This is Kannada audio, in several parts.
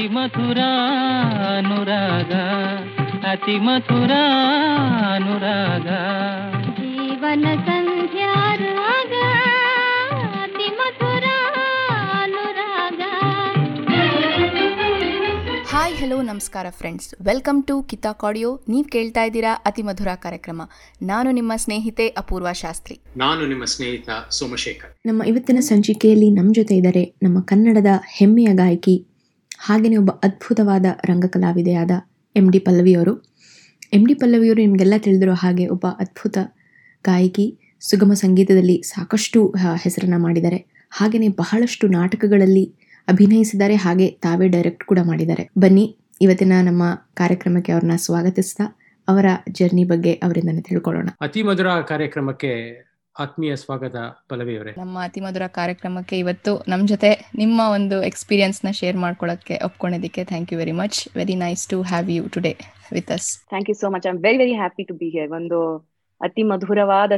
ಅತಿ ಮಥುರ ಅನುರಾಗ ಅತಿ ಮಥುರ ಅನುರಾಗ. ಜೀವನ ಅತಿ ಹಾಯ್ ಹಲೋ ನಮಸ್ಕಾರ ಫ್ರೆಂಡ್ಸ್ ವೆಲ್ಕಮ್ ಟು ಕಿತಾಕ್ ಆಡಿಯೋ ನೀವು ಕೇಳ್ತಾ ಇದ್ದೀರಾ ಅತಿ ಮಧುರ ಕಾರ್ಯಕ್ರಮ. ನಾನು ನಿಮ್ಮ ಸ್ನೇಹಿತೆ ಅಪೂರ್ವ ಶಾಸ್ತ್ರಿ. ನಾನು ನಿಮ್ಮ ಸ್ನೇಹಿತ ಸೋಮಶೇಖರ್. ನಮ್ಮ ಇವತ್ತಿನ ಸಂಚಿಕೆಯಲ್ಲಿ ನಮ್ಮ ಜೊತೆ ಇದ್ದಾರೆ ನಮ್ಮ ಕನ್ನಡದ ಹೆಮ್ಮೆಯ ಗಾಯಕಿ ಹಾಗೆಯೇ ಒಬ್ಬ ಅದ್ಭುತವಾದ ರಂಗಕಲಾವಿದೆಯಾದ ಎಂ ಡಿ ಪಲ್ಲವಿಯವರು. ಎಂ ಡಿ ಪಲ್ಲವಿಯವರು ನಿಮಗೆಲ್ಲ ತಿಳಿದಿರೋ ಹಾಗೆ ಒಬ್ಬ ಅದ್ಭುತ ಗಾಯಕಿ, ಸುಗಮ ಸಂಗೀತದಲ್ಲಿ ಸಾಕಷ್ಟು ಹೆಸರನ್ನು ಮಾಡಿದ್ದಾರೆ. ಹಾಗೆಯೇ ಬಹಳಷ್ಟು ನಾಟಕಗಳಲ್ಲಿ ಅಭಿನಯಿಸಿದ್ದಾರೆ. ಹಾಗೆ ತಾವೇ ಡೈರೆಕ್ಟ್ ಕೂಡ ಮಾಡಿದ್ದಾರೆ. ಬನ್ನಿ, ಇವತ್ತಿನ ನಮ್ಮ ಕಾರ್ಯಕ್ರಮಕ್ಕೆ ಅವ್ರನ್ನ ಸ್ವಾಗತಿಸ್ತಾ, ಅವರ ಜರ್ನಿ ಬಗ್ಗೆ ಅವರಿಂದನೇ ತಿಳ್ಕೊಳ್ಳೋಣ. ಅತಿ ಮಧುರ ಕಾರ್ಯಕ್ರಮಕ್ಕೆ ಆತ್ಮೀಯ ಸ್ವಾಗತ ಪಲ್ಲವಿ ಅವರೇ ನಮ್ಮ ಅತಿ ಮಧುರ ಕಾರ್ಯಕ್ರಮಕ್ಕೆ ಇವತ್ತು ನಮ್ಮ ಜೊತೆ ನಿಮ್ಮ ಒಂದು ಎಕ್ಸ್ಪೀರಿಯನ್ಸ್ನ ಶೇರ್ ಮಾಡ್ಕೊಳಕ್ಕೆ ಒಪ್ಕೊಂಡಿದ್ದಕ್ಕೆ thank you very much very nice to have you today with us thank you so much I am very very happy to be here ಒಂದು ಅತಿ ಮಧುರವಾದ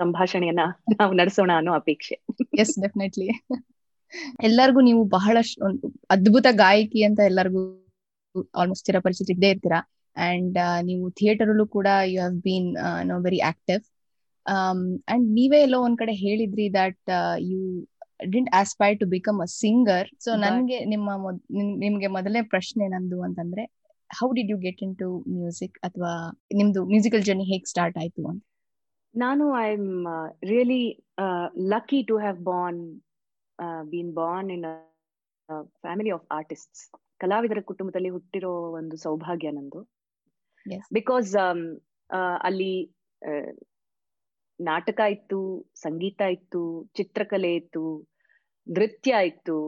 ಸಂಭಾಷಣೆಯನ್ನ ನಾವು ನಡೆಸೋಣ ಅನ್ನೋ ಅಪೇಕ್ಷೆ. ಎಸ್ ಡೆಫಿನೆಟ್ಲಿ ಎಲ್ಲರಿಗೂ ನೀವು ಬಹಳಷ್ಟು ಒಂದು ಅದ್ಭುತ ಗಾಯಕಿ ಅಂತ ಎಲ್ಲರಿಗೂ ಆಲ್ಮೋಸ್ಟ್ ಚಿರಪರಿಚಿತ ಇದ್ದೇ ಇರ್ತೀರಾ? ಅಂಡ್ ನೀವು ಥಿಯೇಟರ್ ಅಲ್ಲೂ ಕೂಡ you have been no very active and ನೀವೇ ಎಲ್ಲೋ ಒಂದ್ ಕಡೆ ಹೇಳಿದ್ರಿ that you didn't aspire to become a singer so ನನ್ಗೆ ನಿಮ್ಮ ನಿಮ್ಗೆ ಮೊದಲನೇ ಪ್ರಶ್ನೆ ನಂದು ಅಂತಂದ್ರೆ how did you get into music ಅಥವಾ ನಿಮ್ದು ಮ್ಯೂಸಿಕಲ್ ಜರ್ನಿ ಹೇಗ್ ಸ್ಟಾರ್ಟ್ ಆಯ್ತು ಅಂತ? ನಾನು I am really lucky to have born been born in family of artists ಕಲಾವಿದರ ಕುಟುಂಬದಲ್ಲಿ ಹುಟ್ಟಿರೋ ಒಂದು ಸೌಭಾಗ್ಯ ನಂದು. Yes. ಬಿಕಾಸ್ ಅಲ್ಲಿ ಆ, ನಾಟಕ ಇತ್ತು, ಸಂಗೀತ ಇತ್ತು, ಚಿತ್ರಕಲೆ ಇತ್ತು, ನೃತ್ಯ ಇತ್ತು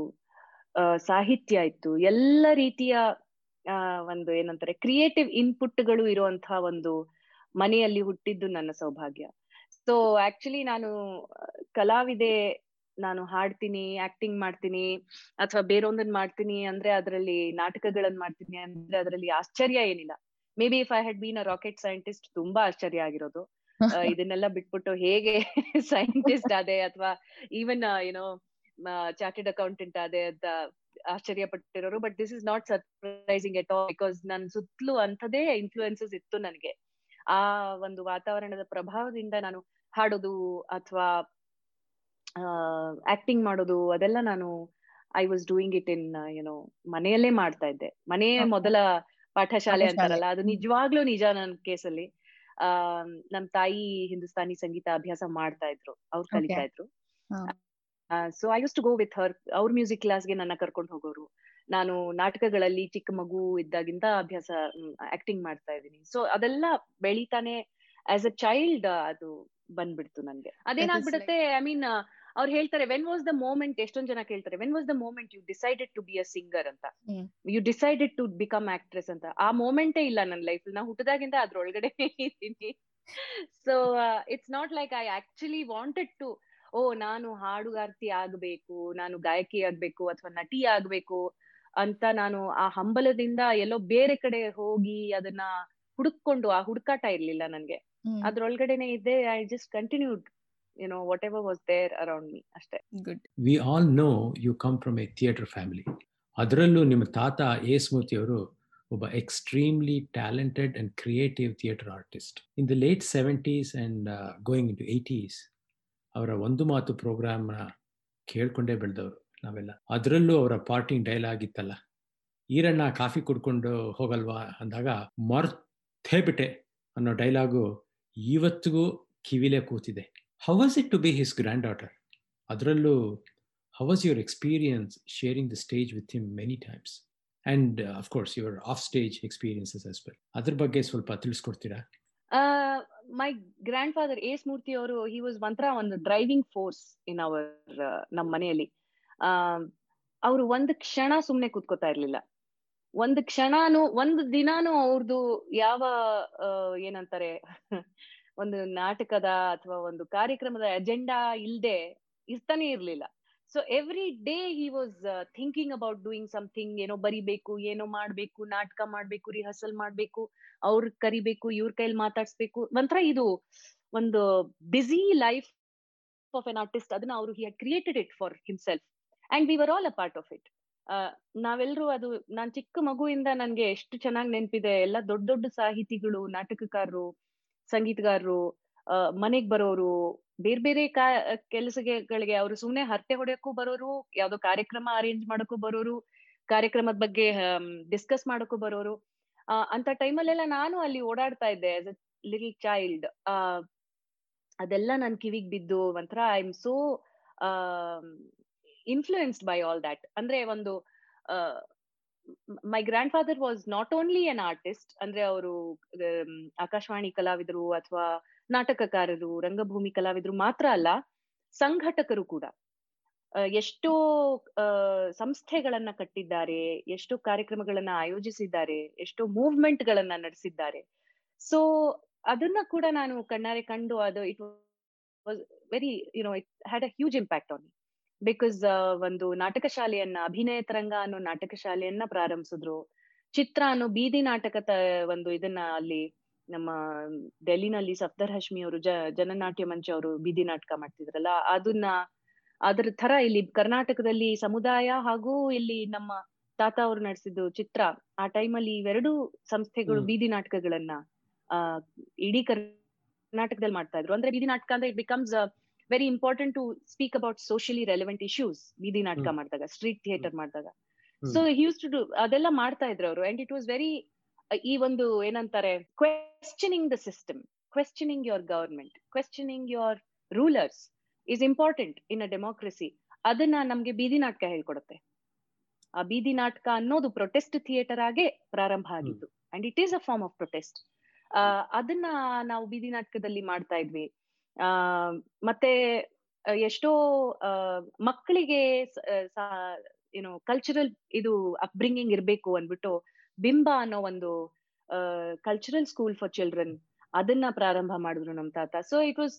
ಸಾಹಿತ್ಯ ಇತ್ತು. ಎಲ್ಲ ರೀತಿಯ ಒಂದು ಏನಂತಾರೆ ಕ್ರಿಯೇಟಿವ್ ಇನ್ಪುಟ್ಗಳು ಇರುವಂತಹ ಒಂದು ಮನೆಯಲ್ಲಿ ಹುಟ್ಟಿದ್ದು ನನ್ನ ಸೌಭಾಗ್ಯ. ಸೊ ಆಕ್ಚುಲಿ ನಾನು, ಕಲಾವಿದೆ ನಾನು ಹಾಡ್ತೀನಿ ಆಕ್ಟಿಂಗ್ ಮಾಡ್ತೀನಿ, ಅಥವಾ ಬೇರೊಂದನ್ ಮಾಡ್ತೀನಿ ಅಂದ್ರೆ ಅದರಲ್ಲಿ ನಾಟಕಗಳನ್ನ ಮಾಡ್ತೀನಿ ಅಂದ್ರೆ ಅದರಲ್ಲಿ ಆಶ್ಚರ್ಯ ಏನಿಲ್ಲ. Maybe if I had been a rocket scientist ತುಂಬಾ ಆಶ್ಚರ್ಯ ಆಗಿರೋದು. ಇದನ್ನೆಲ್ಲ ಬಿಟ್ಬಿಟ್ಟು ಹೇಗೆ ಸೈಂಟಿಸ್ಟ್ ಆದೆ ಅಥವಾ ಈವನ್ ಏನೋ ಚಾರ್ಟೆಡ್ ಅಕೌಂಟೆಂಟ್ ಆದೆ ಅಂತ ಆಶ್ಚರ್ಯ ಪಟ್ಟಿರೋರು but this is not surprising at all because ನನ್ ಸುತ್ತಲೂ ಅಂಥದೇ ಇನ್ಫ್ಲೂಯೆನ್ಸಸ್ ಇತ್ತು ನನಗೆ ಆ ಒಂದು ವಾತಾವರಣದ ಪ್ರಭಾವದಿಂದ ನಾನು ಹಾಡೋದು ಅಥವಾ ಆಕ್ಟಿಂಗ್ ಮಾಡೋದು ಅದೆಲ್ಲ ನಾನು I was doing it in ಏನೋ ಮನೆಯಲ್ಲೇ ಮಾಡ್ತಾ ಇದ್ದೆ ಮನೆಯೇ ಮೊದಲ ಪಾಠಶಾಲೆ. ಅಂತಾರಲ್ಲ ಅದು. ನಿಜವಾಗ್ಲೂ ನಿಜ ನನ್ನ ಕೇಸಲ್ಲಿ ಆ ನಮ್ ತಾಯಿ ಹಿಂದೂಸ್ತಾನಿ ಸಂಗೀತ ಅಭ್ಯಾಸ ಮಾಡ್ತಾ ಇದ್ರು. ಅವ್ರು. ಕಲಿತಾ ಇದ್ರು. So I use to go with her ಅವ್ರ ಮ್ಯೂಸಿಕ್ ಕ್ಲಾಸ್ಗೆ ನನ್ನ ಕರ್ಕೊಂಡು ಹೋಗೋರು. ನಾನು ನಾಟಕಗಳಲ್ಲಿ ಚಿಕ್ಕ ಮಗು ಇದ್ದಾಗಿಂದ ಅಭ್ಯಾಸ ಆಕ್ಟಿಂಗ್ ಮಾಡ್ತಾ ಇದ್ದೀನಿ. ಸೊ ಅದೆಲ್ಲ ಬೆಳಿತಾನೆ ಆಸ್ ಅ ಚೈಲ್ಡ್ ಅದು ಬಂದ್ಬಿಡ್ತು ನನ್ಗೆ. ಅದೇನಾಗ್ಬಿಡುತ್ತೆ ಐ ಮೀನ್ ಅವ್ರು ಹೇಳ್ತಾರೆ ವೆನ್ ವಾಸ್ ದ ಮೂಮೆಂಟ್ ಎಷ್ಟೊಂದ್ ಜನ ಕೇಳ್ತಾರೆ when was the moment you decided to be a singer ಅಂತ. You decided to become actress ಅಂತ ಆ ಮೂಮೆಂಟೇ ಇಲ್ಲ ನನ್ನ ಲೈಫ್ ನಾ ಹುಟ್ಟದಾಗಿಂದ ಅದ್ರೊಳಗಡೆ ಇದ್ದೀನಿ so it's not like I actually wanted to ಓ ನಾನು ಹಾಡುಗಾರ್ತಿ ಆಗ್ಬೇಕು ನಾನು ಗಾಯಕಿ ಆಗ್ಬೇಕು ಅಥವಾ ನಟಿ ಆಗ್ಬೇಕು ಅಂತ ನಾನು ಆ ಹಂಬಲದಿಂದ ಎಲ್ಲೋ ಬೇರೆ ಕಡೆ ಹೋಗಿ ಅದನ್ನ ಹುಡುಕೊಂಡು ಆ ಹುಡುಕಾಟ ಇರ್ಲಿಲ್ಲ ನನ್ಗೆ. ಅದ್ರೊಳಗಡೆನೆ ಇದ್ದೆ I just continued YONO what whatever was there around me ಅಷ್ಟೇ. Good we all know you come from a theatre family ಅದರಲ್ಲೂ ನಿಮ್ಮ ತಾತ ಎ ಸ್ಮೂತಿ ಅವರು ಒಬ್ಬ extremely talented and creative theatre artist in the late seventies and going in to eighties ಅವರ ಒಂದು ಮಾತು ಪ್ರೋಗ್ರಾಮ್ನ ಕೇಳ್ಕೊಂಡೇ ಬೆಳೆದವರು ನಾವೆಲ್ಲ. ಅದರಲ್ಲೂ ಅವರ ಪಾರ್ಟಿಂಗ್ ಡೈಲಾಗ್ ಇತ್ತಲ್ಲ. ಈರಣ್ಣ ಕಾಫಿ ಕುಡ್ಕೊಂಡು ಹೋಗಲ್ವಾ ಅಂದಾಗ ಮರ್ತೇ ಬಿಟ್ಟೆ ಅನ್ನೋ ಡೈಲಾಗು ಇವತ್ತಿಗೂ ಕಿವಿಲೇ ಕೂತಿದೆ. How was it to be his granddaughter ಅದರಲ್ಲೂ how was your experience sharing the stage with him many times of of course your of stage experiences as well ಅದ್ರ ಬಗ್ಗೆ ಸ್ವಲ್ಪ ತಿಳಿಸ್ಕೊಡ್ತೀರಾ? My grandfather S Murthy ಅವರು ಹಿ ವಾಸ್ ಒಂಥರ ಒಂದು ಡ್ರೈವಿಂಗ್ ಫೋರ್ಸ್ ಇನ್ ಅವರ್ ನಮ್ಮ ಮನೆಯಲ್ಲಿ. ಅವರು ಒಂದು ಕ್ಷಣ ಸುಮ್ನೆ ಕೂತ್ಕೋತಾ ಇರ್ಲಿಲ್ಲ. ಒಂದು ಕ್ಷಣಾನು, ಒಂದು ದಿನಾನು ಅವ್ರದ್ದು ಯಾವ ಏನಂತಾರೆ ಒಂದು ನಾಟಕದ ಅಥವಾ ಒಂದು ಕಾರ್ಯಕ್ರಮದ ಅಜೆಂಡಾ ಇಲ್ದೆ ಇರ್ತಾನೆ ಇರ್ಲಿಲ್ಲ. So every day he was thinking about doing something ಏನೋ ಬರಿಬೇಕು, ಏನೋ ಮಾಡ್ಬೇಕು, ನಾಟಕ ಮಾಡ್ಬೇಕು ರಿಹರ್ಸಲ್ ಮಾಡ್ಬೇಕು, ಅವ್ರ ಕರಿಬೇಕು, ಇವ್ರ ಕೈಲಿ ಮಾತಾಡ್ಸ್ಬೇಕು. ಒಂಥರ ಇದು ಒಂದು busy life of an artist ಅದನ್ನ ಅವರು he created it for himself and we were all a part of it ನಾವೆಲ್ಲರೂ ಅದು, ನಾನ್ ಚಿಕ್ಕ ಮಗುವಿಂದ ನನ್ಗೆ ಎಷ್ಟು ಚೆನ್ನಾಗಿ ನೆನಪಿದೆ, ಎಲ್ಲ ದೊಡ್ಡ ದೊಡ್ಡ ಸಾಹಿತಿಗಳು, ನಾಟಕಕಾರರು ಸಂಗೀತಗಾರರು ಮನೆಗ್ ಬರೋರು, ಬೇರೆ ಬೇರೆ ಕಾ, ಕೆಲಸಗಳಿಗೆ ಅವರು ಸುಮ್ನೆ ಹರಟೆ ಹೊಡೆಯಕ್ಕೂ ಬರೋರು, ಯಾವ್ದೋ ಕಾರ್ಯಕ್ರಮ ಅರೇಂಜ್ ಮಾಡಕ್ಕೂ ಬರೋರು, ಕಾರ್ಯಕ್ರಮದ ಬಗ್ಗೆ ಡಿಸ್ಕಸ್ ಮಾಡಕ್ಕೂ ಬರೋರು. ಅಂತ ಟೈಮಲ್ಲೆಲ್ಲ ನಾನು ಅಲ್ಲಿ ಓಡಾಡ್ತಾ ಇದ್ದೆ ಆಸ್ ಅ ಲಿಟಲ್ ಚೈಲ್ಡ್ ಅದೆಲ್ಲ ನನ್ ಕಿವಿಗ್ ಬಿದ್ದು ಒಂಥರ I am so influenced by all that ಅಂದ್ರೆ ಒಂದು my grandfather was not only an artist ಅಂದ್ರೆ ಅವರು ಆಕಾಶವಾಣಿ ಕಲಾವಿದರು ಅಥವಾ ನಾಟಕಕಾರರು, ರಂಗಭೂಮಿ ಕಲಾವಿದರು ಮಾತ್ರ ಅಲ್ಲ, ಸಂಘಟಕರು ಕೂಡ. ಎಷ್ಟೋ ಸಂಸ್ಥೆಗಳನ್ನ ಕಟ್ಟಿದ್ದಾರೆ, ಎಷ್ಟೋ ಕಾರ್ಯಕ್ರಮಗಳನ್ನ ಆಯೋಜಿಸಿದ್ದಾರೆ, ಎಷ್ಟೋ ಮೂವ್ಮೆಂಟ್ ಗಳನ್ನ ನಡೆಸಿದ್ದಾರೆ. ಸೊ ಅದನ್ನ ಕೂಡ ನಾನು ಕಣ್ಣಾರೆ ಕಂಡು ಅದು it was very you know it had a huge impact on because ಒಂದು ನಾಟಕ ಶಾಲೆಯನ್ನ ಅಭಿನಯ ತರಂಗ ಅನ್ನೋ ನಾಟಕ ಶಾಲೆಯನ್ನ ಪ್ರಾರಂಭಿಸಿದ್ರು. ಚಿತ್ರ ಅನ್ನೋ ಬೀದಿ ನಾಟಕ ಒಂದು ಇದನ್ನ ಅಲ್ಲಿ ನಮ್ಮ ಡೆಲ್ಲಿನಲ್ಲಿ ಸಫ್ದರ್ ಹಶ್ಮಿ ಅವರು ಜ ಜನನಾಟ್ಯ ಮಂಚ ಅವರು ಬೀದಿ ನಾಟಕ ಮಾಡ್ತಿದ್ರಲ್ಲ ಅದನ್ನ ಅದ್ರ ತರ ಇಲ್ಲಿ ಕರ್ನಾಟಕದಲ್ಲಿ ಸಮುದಾಯ ಹಾಗೂ ಇಲ್ಲಿ ನಮ್ಮ ತಾತ ಅವರು ನಡೆಸಿದ್ದು ಚಿತ್ರ ಆ ಟೈಮಲ್ಲಿ ಇವೆರಡು ಸಂಸ್ಥೆಗಳು ಬೀದಿ ನಾಟಕಗಳನ್ನ ಆ ಇಡೀ ಕರ್ನಾಟಕದಲ್ಲಿ ಮಾಡ್ತಾ ಇದ್ರು. ಅಂದ್ರೆ ಬೀದಿ ನಾಟಕ ಅಂದ್ರೆ it becomes very important to speak about socially relevant issues ಬೀದಿ ನಾಟಕ ಮಾಡಿದಾಗ ಸ್ಟ್ರೀಟ್ ಥಿಯೇಟರ್ ಮಾಡಿದಾಗ. ಸೊ ಹ್ಯೂಸ್ ಟು ಡೂ ಅದೆಲ್ಲ ಮಾಡ್ತಾ ಇದ್ರು ಅವರು. ಅಂಡ್ ಇಟ್ ವಾಸ್ ವೆರಿ ಈ ಒಂದು ಏನಂತಾರೆ questioning the system questioning your government questioning your rulers is important in a democracy ಅದನ್ನ ನಮ್ಗೆ ಬೀದಿ ನಾಟಕ ಹೇಳ್ಕೊಡುತ್ತೆ. ಆ ಬೀದಿ ನಾಟಕ ಅನ್ನೋದು ಪ್ರೊಟೆಸ್ಟ್ ಥಿಯೇಟರ್ ಆಗೇ ಪ್ರಾರಂಭ ಆಗಿದ್ದು. And it is a form of protest ಅದನ್ನ ನಾವು ಬೀದಿ ನಾಟಕದಲ್ಲಿ ಮಾಡ್ತಾ ಇದ್ವಿ. ಆ ಮತ್ತೆ ಎಷ್ಟೋ ಮಕ್ಕಳಿಗೆ ಏನು ಕಲ್ಚರಲ್ ಇದು ಅಪ್ಬ್ರಿಂಗಿಂಗ್ ಇರಬೇಕು ಅಂದ್ಬಿಟ್ಟು ಬಿಂಬ ಅನ್ನೋ ಒಂದು ಕಲ್ಚರಲ್ ಸ್ಕೂಲ್ ಫಾರ್ ಚಿಲ್ಡ್ರನ್ ಅದನ್ನ ಪ್ರಾರಂಭ ಮಾಡಿದ್ರು ನಮ್ ತಾತ. So it was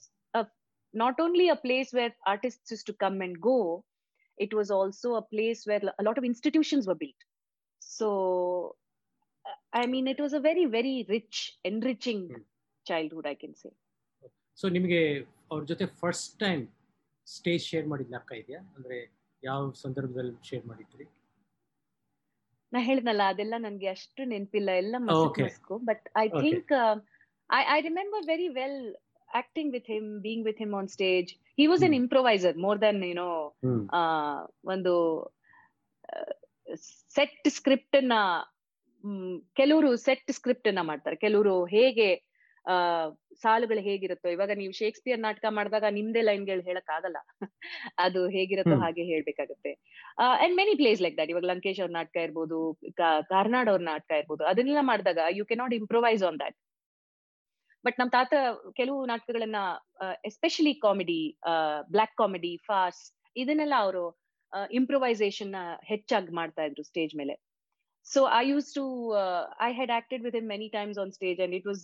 not only a place where artists to come and go it was also a place where lot of institutions were built so I mean it was a very very rich enriching childhood I can say so ನಿಮಗೆ ಅವ್ರ ಜೊತೆ ಫಸ್ಟ್ ಟೈಮ್ ಸ್ಟೇಜ್ ಶೇರ್ ಮಾಡಿದ ಅಕ್ಕ ಇದೆಯಾ? ಅಂದ್ರೆ ಯಾವ ಸಂದರ್ಭದಲ್ಲಿ ಶೇರ್ ಮಾಡಿದ್ರಿ? ನಾ ಹೇಳಿದ್ನಲ್ಲ ಅದೆಲ್ಲ ನನಗೆ ಅಷ್ಟು ನೆನಪಿಲ್ಲ. ಎಲ್ಲ Musk but I think I I remember very well acting with him being with him on stage he was an improviser more than ಏನೋ ಒಂದು ಸೆಟ್ ಸ್ಕ್ರಿಪ್ಟ್ ಕೆಲವರು ಸೆಟ್ ಸ್ಕ್ರಿಪ್ಟ್ ಅನ್ನ ಮಾಡ್ತಾರೆ. ಕೆಲವರು ಹೇಗೆ ಆ ಸಾಲುಗಳು ಹೇಗಿರುತ್ತೋ ಇವಾಗ ನೀವು ಶೇಕ್ಸ್ಪಿಯರ್ ನಾಟಕ ಮಾಡಿದಾಗ ನಿಮ್ದೇ ಲೈನ್ಗಳು ಹೇಳಕ್ ಆಗಲ್ಲ ಅದು ಹೇಗಿರುತ್ತೋ ಹಾಗೆ ಹೇಳ್ಬೇಕಾಗತ್ತೆ. And many place like that ಇವಾಗ ಲಂಕೇಶ್ ಅವ್ರ ನಾಟಕ ಇರ್ಬೋದು ಕಾರ್ನಾಡ್ ಅವ್ರ ನಾಟಕ ಇರ್ಬೋದು ಅದನ್ನೆಲ್ಲ ಮಾಡಿದಾಗ you can not improvise on that but ನಮ್ ತಾತ ಕೆಲವು ನಾಟಕಗಳನ್ನ ಎಸ್ಪೆಷಲಿ ಕಾಮಿಡಿ ಬ್ಲಾಕ್ ಕಾಮಿಡಿ ಫಾಸ್ಟ್ ಇದನ್ನೆಲ್ಲ ಅವರು ಇಂಪ್ರೊವೈಸೇಷನ್ ಹೆಚ್ಚಾಗಿ ಮಾಡ್ತಾ ಇದ್ರು ಸ್ಟೇಜ್ ಮೇಲೆ. So to use to I acted with him many times times on stage and it was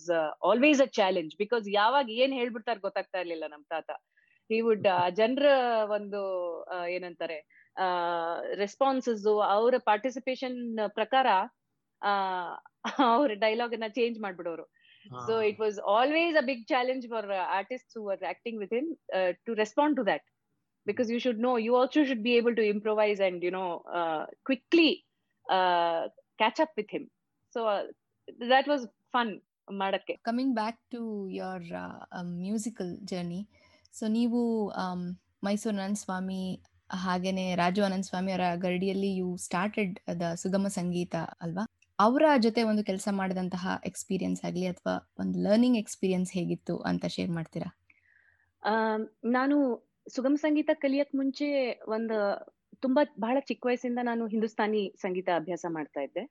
always a challenge because ಯಾವಾಗ ಏನ್ ಹೇಳ್ಬಿಡ್ತಾರೆ ಗೊತ್ತಾಗ್ತಾ ಇರ್ಲಿಲ್ಲ ನಮ್ ತಾತ. ಹಿ ವುಡ್ ಜನರ ಒಂದು ಏನಂತಾರೆ ರೆಸ್ಪಾನ್ಸಸ್ ಅವರ ಪಾರ್ಟಿಸಿಪೇಷನ್ ಪ್ರಕಾರ ಅವ್ರ ಡೈಲಾಗ್ ಅನ್ನ change ಮಾಡ್ಬಿಡೋರು. So it was always a big challenge for artist who are acting with him to respond to that because you should know you also should be able to improvise and you know quickly catch up with him so that was fun ಮಾಡಕ್ಕೆ. Coming back to your musical journey so ನೀವು ಮೈಸೂರು ಅನಂತ ಸ್ವಾಮಿ ಹಾಗೇನೆ ರಾಜು ಅನಂತ ಸ್ವಾಮಿ ಅವರ ಗರಡಿಯಲ್ಲಿ ಯು ಸ್ಟಾರ್ಟೆಡ್ ದ ಸುಗಮ ಸಂಗೀತ ಅಲ್ವಾ? ಅವರ ಜೊತೆ ಒಂದು ಕೆಲಸ ಮಾಡಿದಂತಹ ಎಕ್ಸ್ಪೀರಿಯನ್ಸ್ ಆಗಲಿ ಅಥವಾ ಒಂದು ಲರ್ನಿಂಗ್ ಎಕ್ಸ್ಪೀರಿಯನ್ಸ್ ಹೇಗಿತ್ತು ಅಂತ ಶೇರ್ ಮಾಡ್ತೀರಾ? ನಾನು ಸುಗಮ ಸಂಗೀತ ಕಲಿಯಕ್ ಮುಂಚೆ ಒಂದು ತುಂಬಾ ಬಹಳ ಚಿಕ್ಕ ವಯಸ್ಸಿಂದ ನಾನು ಹಿಂದೂಸ್ತಾನಿ ಸಂಗೀತ ಅಭ್ಯಾಸ ಮಾಡ್ತಾ ಇದ್ದೆ.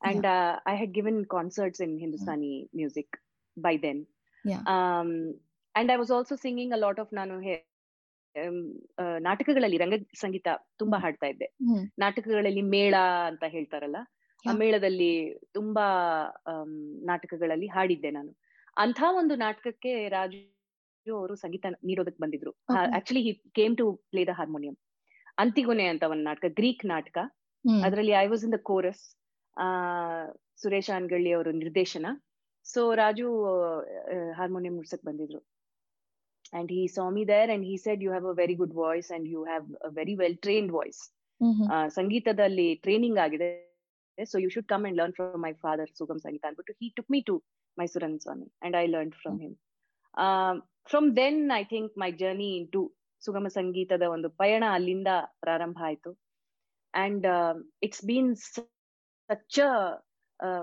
And I had given concerts in Hindustani music by then and I was also singing a lot of ನಾನು ನಾಟಕಗಳಲ್ಲಿ ರಂಗ ಸಂಗೀತ ತುಂಬಾ ಹಾಡ್ತಾ ಇದ್ದೆ. ನಾಟಕಗಳಲ್ಲಿ ಮೇಳ ಅಂತ ಹೇಳ್ತಾರಲ್ಲ ಆ ಮೇಳದಲ್ಲಿ ತುಂಬಾ ನಾಟಕಗಳಲ್ಲಿ ಹಾಡಿದ್ದೆ ನಾನು. ಅಂತ ಒಂದು ನಾಟಕಕ್ಕೆ ರಾಜು ಅವರು ಸಂಗೀತ ನೀಡೋದಕ್ಕೆ ಬಂದಿದ್ರು. Actually he came to play the harmonium Antigone ಅಂತ ಒಂದು ನಾಟಕ ಗ್ರೀಕ್ ನಾಟಕ. ಅದರಲ್ಲಿ I was in the chorus ಆ ಸುರೇಶ್ ಅನ್ಗಳ್ಳಿ ಅವರು ನಿರ್ದೇಶನ. ಸೊ ರಾಜು ಹಾರ್ಮೋನಿಯಂ ನುಡ್ಸಕ್ ಬಂದಿದ್ರು. And he saw me there and he said you have a very good voice and you have a very well trained voice ಸಂಗೀತದಲ್ಲಿ ಟ್ರೈನಿಂಗ್ ಆಗಿದೆ. So you should come and learn from my father ಸುಗಮ್ ಸಂಗೀತ ಅಂದ್ಬಿಟ್ಟು ಹಿ ಟುಕ್ ಮೀ ಟು ಮೈಸೂರನ್ ಸ್ವಾಮಿ and I learn from him. From then I think my journey into ಸುಗಮ ಸಂಗೀತದ ಒಂದು ಪಯಣ ಅಲ್ಲಿಂದ ಪ್ರಾರಂಭ ಆಯ್ತು. ಅಂಡ್ ಇಟ್ಸ್ ಬೀನ್ ಸಚ್ಚ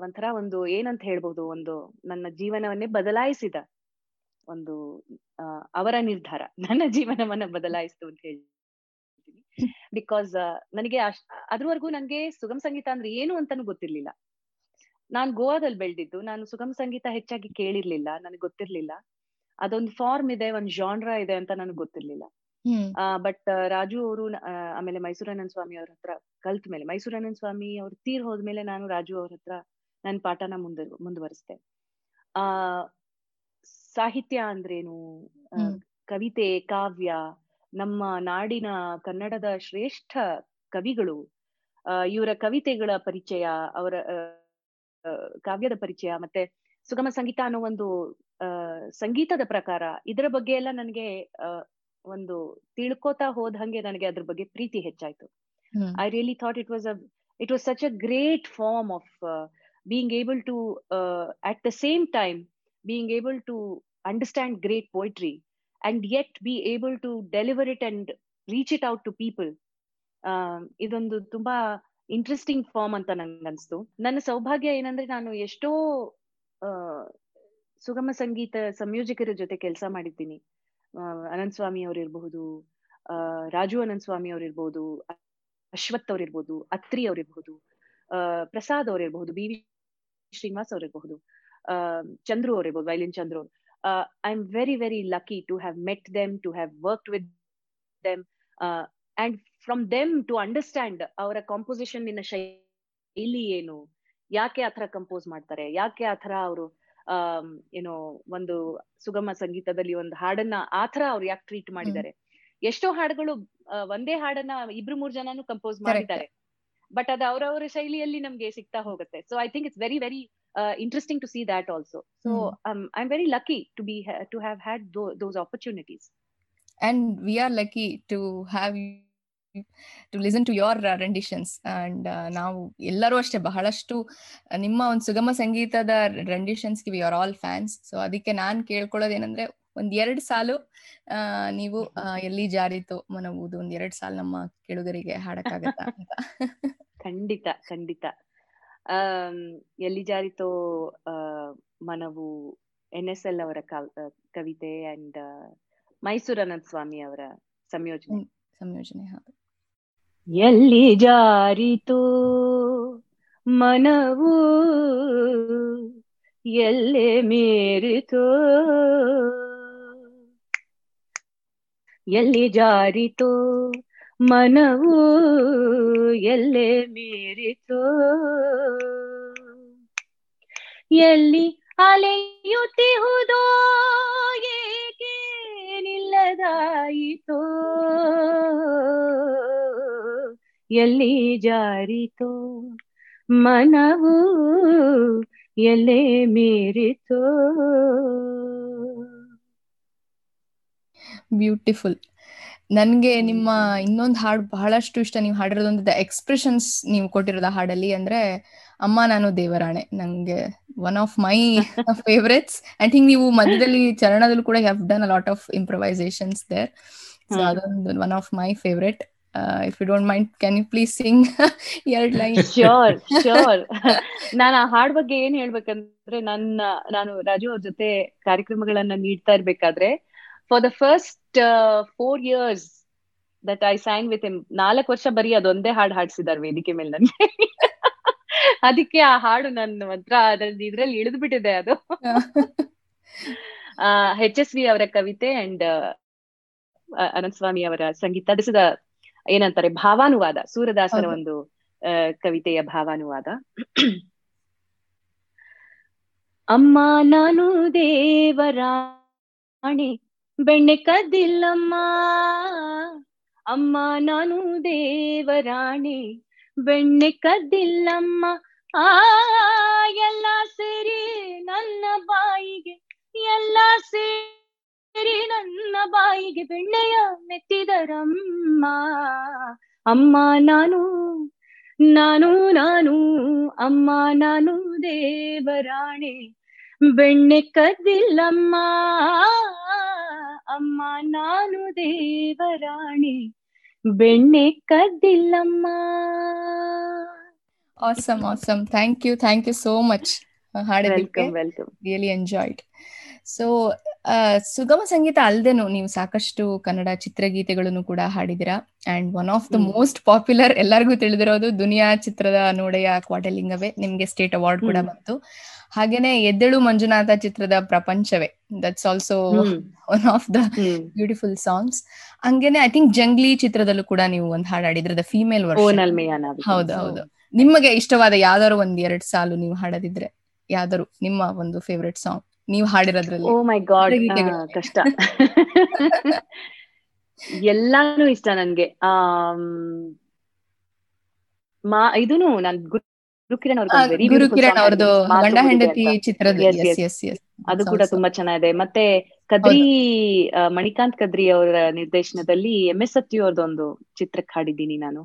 ಒಂಥರ ಒಂದು ಏನಂತ ಹೇಳ್ಬೋದು, ಒಂದು ನನ್ನ ಜೀವನವನ್ನೇ ಬದಲಾಯಿಸಿದ ಒಂದು ಅವರ ನಿರ್ಧಾರ. ನನ್ನ ಜೀವನವನ್ನ ಬದಲಾಯಿಸ್ತು ಅಂತ ಹೇಳ್ತೀನಿ. ಬಿಕಾಸ್ ನನಗೆ ಅಶ್ ಅದ್ರವರೆಗೂ ನಂಗೆ ಸುಗಮ ಸಂಗೀತ ಅಂದ್ರೆ ಏನು ಅಂತಾನು ಗೊತ್ತಿರ್ಲಿಲ್ಲ. ನಾನ್ ಗೋವಾದಲ್ಲಿ ಬೆಳೆದಿದ್ದು, ನಾನು ಸುಗಮ ಸಂಗೀತ ಹೆಚ್ಚಾಗಿ ಕೇಳಿರ್ಲಿಲ್ಲ, ನನಗೆ ಗೊತ್ತಿರ್ಲಿಲ್ಲ. ಅದೊಂದು ಫಾರ್ಮ್ ಇದೆ, ಒಂದ್ ಜಾನ್ರಾ ಇದೆ ಅಂತ ನನಗೆ ಗೊತ್ತಿರ್ಲಿಲ್ಲ. ಬಟ್ ರಾಜು ಅವರು ಆಮೇಲೆ ಮೈಸೂರಾನಂದ ಸ್ವಾಮಿ ಅವ್ರ ಹತ್ರ ಕಲ್ತ ಮೇಲೆ ಮೈಸೂರಾನಂದ ಸ್ವಾಮಿ ಅವ್ರ ತೀರ್ ಹೋದ್ಮೇಲೆ ನಾನು ರಾಜು ಅವ್ರ ಹತ್ರ ನನ್ನ ಪಾಠನ ಮುಂದೆ ಮುಂದುವರಿಸ್ದೆ. ಆ ಸಾಹಿತ್ಯ ಅಂದ್ರೇನು? ಕವಿತೆ ಕಾವ್ಯ ನಮ್ಮ ನಾಡಿನ ಕನ್ನಡದ ಶ್ರೇಷ್ಠ ಕವಿಗಳು ಇವರ ಕವಿತೆಗಳ ಪರಿಚಯ ಅವರ ಕಾವ್ಯದ ಪರಿಚಯ ಮತ್ತೆ ಸುಗಮ ಸಂಗೀತ ಅನ್ನೋ ಒಂದು ಸಂಗೀತದ ಪ್ರಕಾರ ಇದರ ಬಗ್ಗೆ ಎಲ್ಲ ನನಗೆ ಒಂದು ತಿಳ್ಕೊತಾ ಹೋದ ಹಂಗೆ ನನಗೆ ಅದ್ರ ಬಗ್ಗೆ ಪ್ರೀತಿ ಹೆಚ್ಚಾಯ್ತು. I really thought it was a it was such a great form of being able to at the same time being able to understand great poetry and yet be able to deliver it and reach it out to people ಇದೊಂದು ತುಂಬಾ ಇಂಟ್ರೆಸ್ಟಿಂಗ್ ಫಾರ್ಮ್ ಅಂತ ನಂಗೆ ಅನಿಸ್ತು. ನನ್ನ ಸೌಭಾಗ್ಯ ಏನಂದ್ರೆ ನಾನು ಎಷ್ಟೋ uh, ಸುಗಮ ಸಂಗೀತ ಸಂಯೋಜಕರ ಜೊತೆ ಕೆಲಸ ಮಾಡಿದ್ದೀನಿ. ಆ, ಅನಂತ್ ಸ್ವಾಮಿ ಅವರಿರಬಹುದು ಆ, ರಾಜು ಅನಂತ್ ಸ್ವಾಮಿ ಅವರಿರ್ಬೋದು ಅಶ್ವಥ್ ಅವ್ರಿರ್ಬೋದು ಅತ್ರಿ ಅವರಿರ್ಬಹುದು ಆ ಪ್ರಸಾದ್ ಅವರಿರ್ಬಹುದು ಬಿ ವಿ ಶ್ರೀನಿವಾಸ್ ಅವ್ರಿರ್ಬಹುದು ah Chandru ಅವರಿರ್ಬೋದು violin Chandru I am very very lucky to have met them to have worked with them and from them to understand ಅವರ ಕಾಂಪೋಸಿಷನ್ ಇನ ಶೈಲಿ ಏನು ಯಾಕೆ ಆ ಥರ ಕಂಪೋಸ್ ಮಾಡ್ತಾರೆ ಯಾಕೆ ಆತರ ಅವರು ಏನೋ ಒಂದು ಸುಗಮ ಸಂಗೀತದಲ್ಲಿ ಒಂದು ಹಾಡನ್ನ ಆತರ ಅವ್ರು ಯಾಕೆ ಟ್ರೀಟ್ ಮಾಡಿದ್ದಾರೆ? ಎಷ್ಟೋ ಹಾಡುಗಳು ಆ, ಒಂದೇ ಹಾಡನ್ನ ಇಬ್ರು ಮೂರ್ ಜನನು ಕಂಪೋಸ್ ಮಾಡಿದ್ದಾರೆ. ಬಟ್ ಅದು ಅವರವರ ಶೈಲಿಯಲ್ಲಿ ನಮ್ಗೆ ಸಿಗ್ತಾ ಹೋಗುತ್ತೆ. So I think it's very very interesting to see that also so I am very lucky to be to have had those opportunities and we are lucky to have you listen to your renditions and ನಾವು ಎಲ್ಲರೂ ಅಷ್ಟೇ ಬಹಳಷ್ಟು ನಿಮ್ಮ ಒಂದು ಸುಗಮ ಸಂಗೀತದ ಗೆ we are all fans so ಅದಕ್ಕೆ ನಾನ್ ಕೇಳ್ಕೊಳ್ಳೋದೇನಂದ್ರೆ ಒಂದ್ ಎರಡು ಸಾಲು ನೀವು ಎಲ್ಲಿ ಜಾರಿತು ಮನವುದು ಒಂದ್ ಎರಡು ಸಾಲು ನಮ್ಮ ಕೇಳುಗರಿಗೆ ಹಾಡಕ್ಕಾಗತ್ತಾ ಅಂತ. ಖಂಡಿತ ಖಂಡಿತ. ಎಲ್ಲಿ ಜಾರಿತೋ ಮನವು ಎನ್ ಎಸ್ ಎಲ್ ಅವರ ಕವಿತೆ ಅಂಡ್ ಮೈಸೂರು ಅನಂತ ಸ್ವಾಮಿ ಅವರ ಸಂಯೋಜನೆ. ಸಂಯೋಜನೆ ಹೌದು. ಎಲ್ಲಿ ಜಾರಿತೋ ಮನವು ಎಲ್ಲೆ ಮೀರಿತೋ? ಎಲ್ಲಿ ಜಾರಿತೋ ಮನವು ಎಲ್ಲೆ ಮೀರಿತೋ? ಎಲ್ಲಿ ಅಲೆಯುತ್ತಿಹುದೋ ಎಲ್ಲಿ ಜಾರಿತೋ ಮನವು ಎಲ್ಲೇ ಮೀರಿತೋ. ಬ್ಯೂಟಿಫುಲ್ ನನ್ಗೆ ನಿಮ್ಮ ಇನ್ನೊಂದು ಹಾಡು ಬಹಳಷ್ಟು ಇಷ್ಟ. ನೀವು ಹಾಡಿರೋದೊಂದು ಎಕ್ಸ್ಪ್ರೆಷನ್ಸ್ ನೀವು ಕೊಟ್ಟಿರೋದ ಹಾಡಲ್ಲಿ ಅಂದ್ರೆ ಅಮ್ಮ ನಾನು ದೇವರಾಣೆ. ನಂಗೆ one of my favourites I think ನೀವು ಮಧ್ಯದಲ್ಲಿ ಚರಣದಲ್ಲೂ ಕೂಡ have done a lot of improvisations there so ಅದೊಂದು one of my favourite if you don't mind can you please sing ಎರಡ್ ಲೈನ್ ಶ್ಯೂರ್ ಶ್ಯೂರ್ ನಾನು ಆ ಹಾಡ್ ಬಗ್ಗೆ ಏನ್ ಹೇಳ್ಬೇಕಂದ್ರೆ ನನ್ನ ನಾನು ರಾಜು ಅವ್ರ ಜೊತೆ ಕಾರ್ಯಕ್ರಮಗಳನ್ನ ನೀಡ್ತಾ ಇರ್ಬೇಕಾದ್ರೆ for the first four years that I sang with him ನಾಲ್ಕು ವರ್ಷ ಬರೀ ಅದೊಂದೇ ಹಾಡು ಹಾಡ್ಸಿದಾರೆ ವೇದಿಕೆ ಮೇಲೆ ನನ್ಗೆ. ಅದಕ್ಕೆ ಆ ಹಾಡು ನನ್ನ ಹತ್ರ ಅದ್ರಲ್ಲಿ ಇದ್ರಲ್ಲಿ ಇಳಿದು ಬಿಟ್ಟಿದೆ ಅದು ಹೆಚ್ ಎಸ್ ವಿ ಅವರ ಕವಿತೆ ಅಂಡ್ ಅನಂತ ಸ್ವಾಮಿ ಅವರ ಸಂಗೀತ. ದಿಸ್ ಇಸ್ ಏನಂತಾರೆ ಭಾವಾನುವಾದ ಸೂರದಾಸರ ಒಂದು ಕವಿತೆಯ ಭಾವಾನುವಾದ. ಅಮ್ಮ ನಾನು ದೇವರಾಣಿ ಬೆಣ್ಣೆ ಕದ್ದಿಲ್ಲಮ್ಮ. ಅಮ್ಮ ನಾನು ದೇವರಾಣಿ ಬೆಣ್ಣೆ ಕದ್ದಿಲ್ಲಮ್ಮ. ಆ ಎಲ್ಲ ಸೇರಿ ನನ್ನ ಬಾಯಿಗೆ ಎಲ್ಲ ಸೇರಿ ನನ್ನ ಬಾಯಿಗೆ ಬೆಣ್ಣೆಯ ಮೆತ್ತಿದರಮ್ಮ. ಅಮ್ಮ ನಾನು ನಾನು ನಾನು ಅಮ್ಮ ನಾನು ದೇವರಾಣೆ. ಬೆಣ್ಣೆ ಕದ್ದಿಲ್ಲಮ್ಮ ಅಮ್ಮ ನಾನು ದೇವರಾಣೆ. ಬೆಣ್ಣೆ ಕದ್ದಿಲ್ಲಮ್ಮ. Awesome awesome thank you thank you so much ಹಾಡಿದ್ದಕ್ಕೆ really enjoyed so ಸುಗಮ ಸಂಗೀತ ಅಲ್ದೇನು ನೀವು ಸಾಕಷ್ಟು ಕನ್ನಡ ಚಿತ್ರಗೀತೆಗಳನ್ನು ಕೂಡ ಹಾಡಿದಿರಾ and one of the most popular ಎಲ್ಲರಿಗೂ ತಿಳಿದಿರೋದು ದುನಿಯಾ ಚಿತ್ರದ ನೋಡೆಯ ಕ್ವಾಟಲಿಂಗವೇ ನಿಮ್ಗೆ ಸ್ಟೇಟ್ ಅವಾರ್ಡ್ ಕೂಡ ಬಂತು. ಹಾಗೇನೆ ಎದ್ದೆಳು ಮಂಜುನಾಥ ಚಿತ್ರದ ಪ್ರಪಂಚವೇ. That's also one of the beautiful songs ಹಂಗೇನೆ ಐ ಥಿಂಕ್ ಜಂಗ್ಲಿ ಚಿತ್ರದಲ್ಲೂ ಕೂಡ ನೀವು ಒಂದು ಹಾಡು ದ ಫೀಮೇಲ್ ಹೌದು ಹೌದು. ನಿಮಗೆ ಇಷ್ಟವಾದ ಯಾವ್ದಾದ್ರು ಒಂದ್ ಎರಡ್ ಸಾಲು ನೀವು ಹಾಡದಿದ್ರೆ ಯಾವ್ದಾರು ನಿಮ್ಮ ಒಂದು ಫೇವ್ರೆಟ್ ಸಾಂಗ್ ನೀವು ಹಾಡಿರೋದ್ರಲ್ಲಿ. ಓ ಮೈ ಗಾಡ್ ಕಷ್ಟ. ಎಲ್ಲಾನು ಇಷ್ಟ ನನ್ಗೆ. ಆ ಮಾ ಇದೂನು ನಾನ್ ಗುರುಕಿರಣ್ ಅವ್ರದ್ದು ಗಂಡ ಹೆಂಡತಿ ಚಿತ್ರದ ಅದು ಕೂಡ ತುಂಬಾ ಚೆನ್ನಾಗಿದೆ. ಮತ್ತೆ ಕದ್ರಿ ಮಣಿಕಾಂತ್ ಕದ್ರಿ ಅವರ ನಿರ್ದೇಶನದಲ್ಲಿ ಎಂ ಎಸ್ ಸತ್ಯು ಅವ್ರದ್ದೊಂದು ಚಿತ್ರಕ್ಕೆ ಹಾಡಿದ್ದೀನಿ ನಾನು.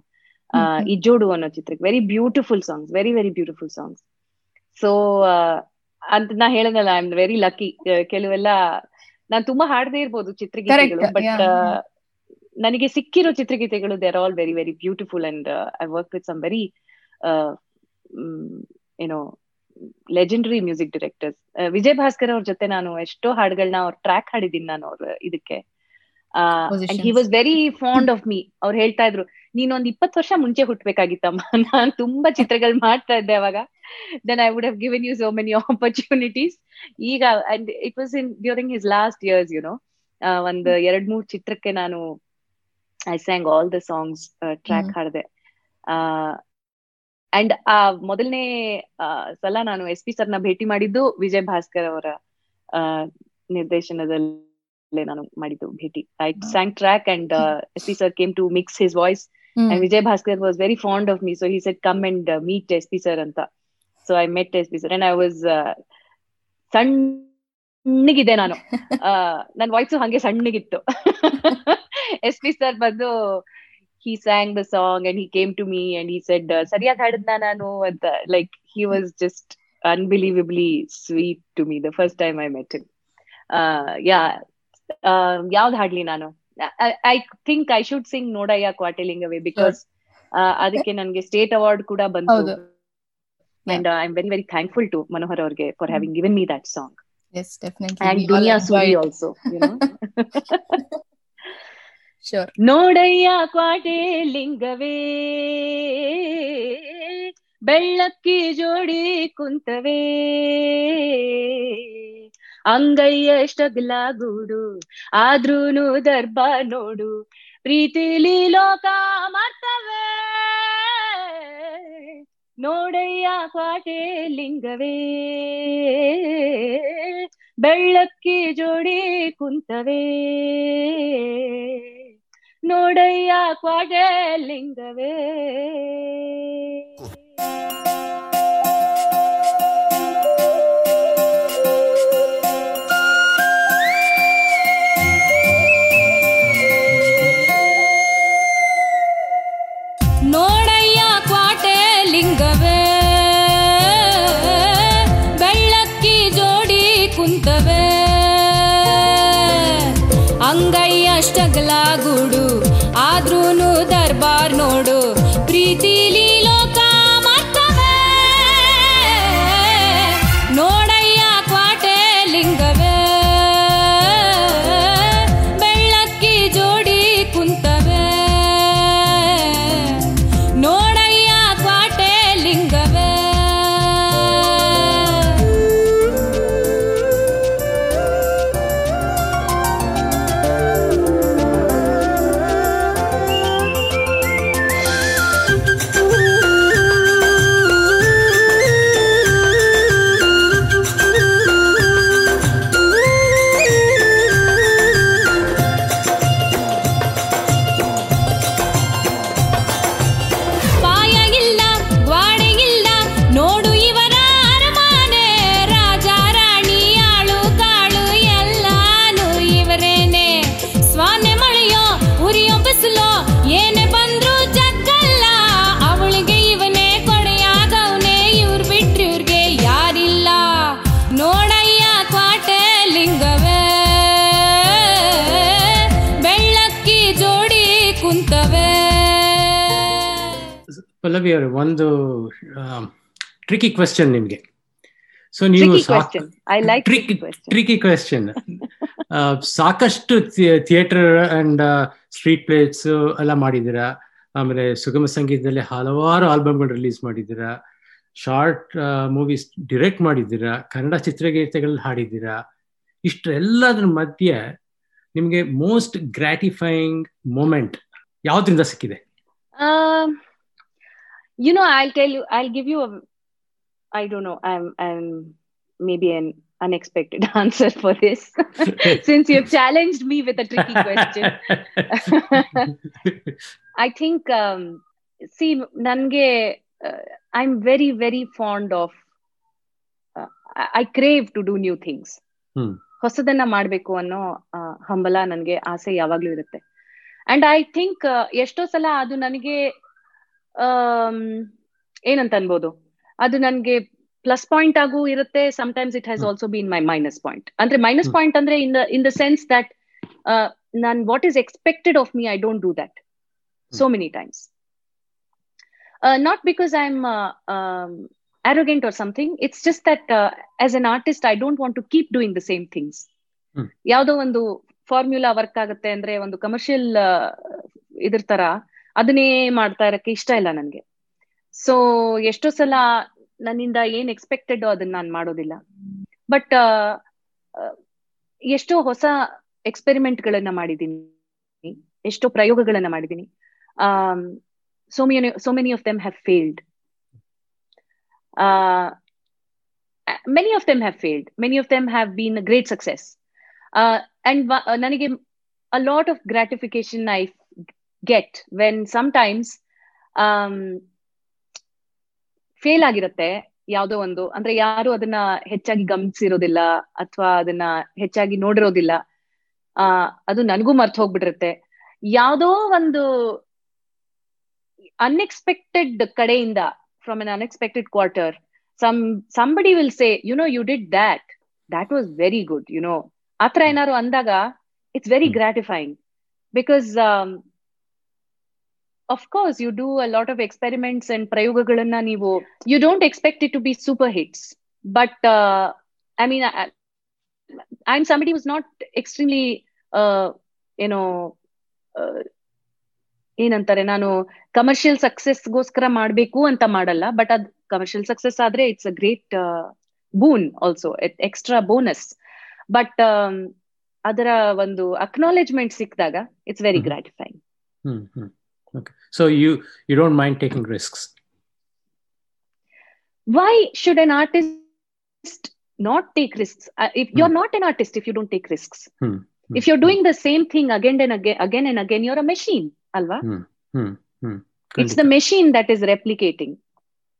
ಇಜ್ಜೋಡು ಅನ್ನೋ ಚಿತ್ರಕ್ಕೆ very beautiful songs very very beautiful songs so ಅಂತ ನಾ ಹೇಳದಲ್ಲ ಐ ಆಮ್ ವೆರಿ ಲಕ್ಕಿ ಕೆಲವೆಲ್ಲ ನಾನ್ ತುಂಬಾ ಹಾಡದೇ ಇರ್ಬೋದು ಚಿತ್ರಗೀತೆಗಳು ಬಟ್. ನನಗೆ ಸಿಕ್ಕಿರೋ ಚಿತ್ರಗೀತೆಗಳು they are all very very beautiful and I work with some very ಏನೋ legendary music directors Vijay Bhaskar ಅವ್ರ ಜೊತೆ ನಾನು ಎಷ್ಟೋ ಹಾಡುಗಳನ್ನ ಅವ್ರ ಟ್ರ್ಯಾಕ್ ಹಾಡಿದ್ದೀನಿ ನಾನು ಅವ್ರ ಇದಕ್ಕೆ. And he. Was very fond of me ಅವ್ರು ಹೇಳ್ತಾ ಇದ್ರು ನೀನೊಂದ್ ಇಪ್ಪತ್ತು ವರ್ಷ ಮುಂಚೆ ಹುಟ್ಬೇಕಾಗಿತ್ತಮ್ಮ. ನಾನ್ ತುಂಬಾ ಚಿತ್ರಗಳು ಮಾಡ್ತಾ ಇದ್ದೆ ಅವಾಗ. Then I would have given you so many opportunities ಈಗ and it was in during his last years you know ಒಂದ್ ಎರಡ್ ಮೂರ್ ಚಿತ್ರಕ್ಕೆ ನಾನು I sang all the songs track. ಹಾಡಿದೆ. ಅಂಡ್ ಆ ಮೊದಲನೇ ಸಲ ನಾನು ಎಸ್ ಪಿ ಸರ್ನ ಭೇಟಿ ಮಾಡಿದ್ದು ವಿಜಯ್ ಭಾಸ್ಕರ್ ಅವರ ನಿರ್ದೇಶನದಲ್ಲಿ ನಾನು ಮಾಡಿದ್ದು ಭೇಟಿ. I sang track and S P sir came to mix his voice. And Vijay Bhaskar was very fond of me. So he said, come and uh, meet SP sir anta. So I met SP sir and I was uh, ಸಣ್ಣಗಿದೆ ನಾನು. ನನ್ನ ವಾಯ್ಸು ಹಂಗೆ ಸಣ್ಣಗಿತ್ತು. ಎಸ್ ಪಿ ಸರ್ ಬಂದು he sang the song and he came to me and he said ಸರಿಯಾಗಿ ಹಾಡಿದ್ನ ನಾನು? ಅಂತ like he was just unbelievably sweet to me the first time I met him ಯಾ ಯಾವ್ದು ಹಾಡ್ಲಿ ನಾನು? I think I should sing ನೋಡಯ್ಯ ಕ್ವಾಟೆಲಿಂಗವೇ ಬಿಕಾಸ್ ಅದಕ್ಕೆ ನನ್ಗೆ ಸ್ಟೇಟ್ ಅವಾರ್ಡ್ ಕೂಡ ಬಂತು ಹೌದು. And I am very very thankful to Manohar ಅವ್ರಿಗೆ for having given me that song yes definitely and Duniya Suri also sure ನೋಡಯ್ಯ ಕ್ವಾಟೆ ಲಿಂಗವೇ ಬೆಳ್ಳಕ್ಕಿ ಜೋಡಿ ಕುಂತವೇ ಅಂಗೈಯ ಸ್ಟಗ್ಲ ಗೂಡು, ಆದ್ರೂನು ದರ್ಬ ನೋಡು. ಪ್ರೀತಿಲಿ ಲೋಕ ಮಾಡ್ತವೆ ನೋಡಯ್ಯ ಕ್ವಾಟೆ ಲಿಂಗವೇ. ಬೆಳ್ಳಕ್ಕಿ ಜೋಡಿ ಕುಂತವೇ. ನೋಡಯ್ಯ ಕ್ವಾಟೆ ಲಿಂಗವೇ. ಪಲ್ಲವಿ ಅವರು ಒಂದು ಟ್ರಿಕಿ ಕ್ವೆಶ್ಚನ್ ನಿಮ್ಗೆ. ಸೊ ನೀವು. ಟ್ರಿಕಿ ಕ್ವೆಶ್ಚನ್ ಸಾಕಷ್ಟು ಥಿಯೇಟರ್ ಅಂಡ್ ಸ್ಟ್ರೀಟ್ ಪ್ಲೇಸ್ ಎಲ್ಲ ಮಾಡಿದ್ದೀರಾ? ಆಮೇಲೆ ಸುಗಮ ಸಂಗೀತದಲ್ಲಿ ಹಲವಾರು ಆಲ್ಬಮ್ಗಳು ರಿಲೀಸ್ ಮಾಡಿದ್ದೀರಾ? ಶಾರ್ಟ್ ಮೂವೀಸ್ ಡಿರೆಕ್ಟ್ ಮಾಡಿದ್ದೀರಾ? ಕನ್ನಡ ಚಿತ್ರಗೀತೆಗಳಲ್ಲಿ ಹಾಡಿದ್ದೀರಾ? ಇಷ್ಟೆಲ್ಲದ್ರ ಮಧ್ಯೆ ನಿಮಗೆ ಮೋಸ್ಟ್ ಗ್ರಾಟಿಫೈಯಿಂಗ್ ಮೂಮೆಂಟ್ ಯಾವ್ದ್ರಿಂದ ಸಿಕ್ಕಿದೆ? You know, I'll tell you, I'll give you a, I don't know, I'm, I'm maybe an unexpected answer for this, since you've challenged me with a tricky question. I think, um, see, nange, uh, I'm very, very fond of, uh, I, crave to do new things. Hmm. ಹೊಸದನ್ನ ಮಾಡಬೇಕು ಅನ್ನೋ ಹಂಬಲ ನನಗೆ ಆಸೆ ಯಾವಾಗ್ಲೂ ಇರುತ್ತೆ ಅಂಡ್ ಐ ಥಿಂಕ್ ಎಷ್ಟೋ ಸಲ ಅದು ನನಗೆ ಏನಂತ ಅನ್ಬೋದು ಅದು ನನಗೆ ಪ್ಲಸ್ ಪಾಯಿಂಟ್ ಆಗೂ ಇರುತ್ತೆ. Sometimes it has also been my minus point ಅಂದ್ರೆ ಮೈನಸ್ ಪಾಯಿಂಟ್ ಅಂದ್ರೆ in the in the sense that non what is expected of me I don't do that so many times. Uh, not because I'm uh, um, arrogant or something. It's just that uh, as an artist, I don't want to keep doing the same things. ಯಾವುದೋ ಒಂದು ಫಾರ್ಮ್ಯುಲಾ ವರ್ಕ್ ಆಗುತ್ತೆ ಅಂದ್ರೆ ಒಂದು ಕಮರ್ಷಿಯಲ್ ಇದ್ರ ತರ. ಅದನ್ನೇ ಮಾಡ್ತಾ ಇರಕ್ಕೆ ಇಷ್ಟ ಇಲ್ಲ ನನಗೆ. ಸೊ ಎಷ್ಟೋ ಸಲ ನನ್ನಿಂದ ಏನ್ ಎಕ್ಸ್ಪೆಕ್ಟೆಡ್ ಅದನ್ನ ನಾನು ಮಾಡೋದಿಲ್ಲ. ಬಟ್ ಎಷ್ಟೋ ಹೊಸ ಎಕ್ಸ್ಪೆರಿಮೆಂಟ್ ಗಳನ್ನ ಮಾಡಿದೀನಿ ಎಷ್ಟೋ ಪ್ರಯೋಗಗಳನ್ನ ಮಾಡಿದೀನಿ so many of them have failed many of them have failed many of them have been great success and ನನಗೆ a lot of I get when sometimes um, fail ಆಗಿರುತ್ತೆ ಯಾವುದೋ ಒಂದು. ಅಂದ್ರೆ ಯಾರು ಅದನ್ನ ಹೆಚ್ಚಾಗಿ ಗಮನಿಸಿರೋದಿಲ್ಲ ಅಥವಾ ಅದನ್ನ ಹೆಚ್ಚಾಗಿ ನೋಡಿರೋದಿಲ್ಲ. ಆ ಅದು ನನಗೂ ಮರ್ತು ಹೋಗ್ಬಿಟ್ಟಿರುತ್ತೆ. ಯಾವುದೋ ಒಂದು ಅನ್ಎಕ್ಸ್ಪೆಕ್ಟೆಡ್ ಕಡೆಯಿಂದ from un unexpected quarter some somebody will say you know you did that that was very good you know ಆತರ ಏನಾದ್ರು ಅಂದಾಗ it's very gratifying because of course you do a lot of experiments and ಪ್ರಯೋಗಗಳನ್ನ ನೀವು you don't expect it to be super hits but I mean I am Sami was not extremely ಏನೋ ಏನಂತಾರೆ ನಾನು ಕಮರ್ಷಿಯಲ್ ಸಕ್ಸಸ್ಗೋಸ್ಕರ ಮಾಡಬೇಕು ಅಂತ ಮಾಡಲ್ಲ ಬಟ್ ಅದ್ ಕಮರ್ಷಿಯಲ್ ಸಕ್ಸಸ್ ಆದ್ರೆ it's a great boon also extra bonus but ಅದರ ಒಂದು ಅಕ್ನಾಲೆಜ್ಮೆಂಟ್ ಸಿಕ್ಕಿದಾಗ it's very gratifying hmm So you you don't mind taking risks. Why should an artist not take risks? Uh, if you're hmm. not an artist, if you don't take risks, hmm. Hmm. if you're doing the same thing again and again, again and again, you're a machine, Alva. Hmm. Hmm. Hmm. It's the machine that is replicating.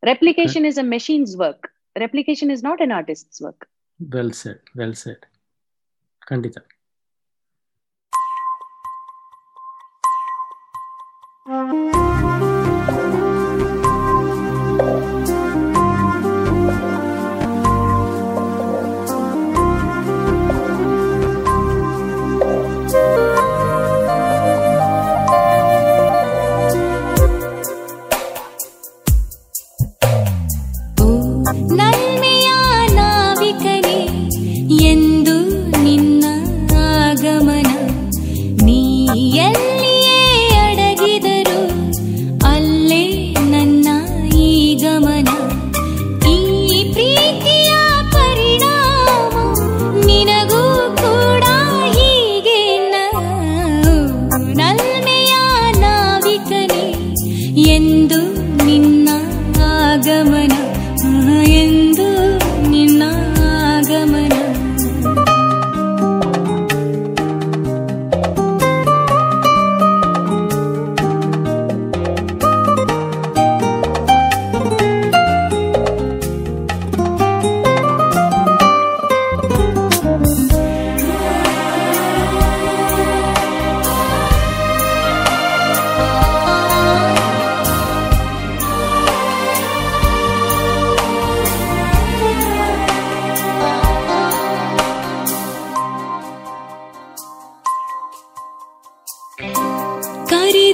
Replication is a machine's work. Replication is not an artist's work. Well said. Well said. Kandita. ಓ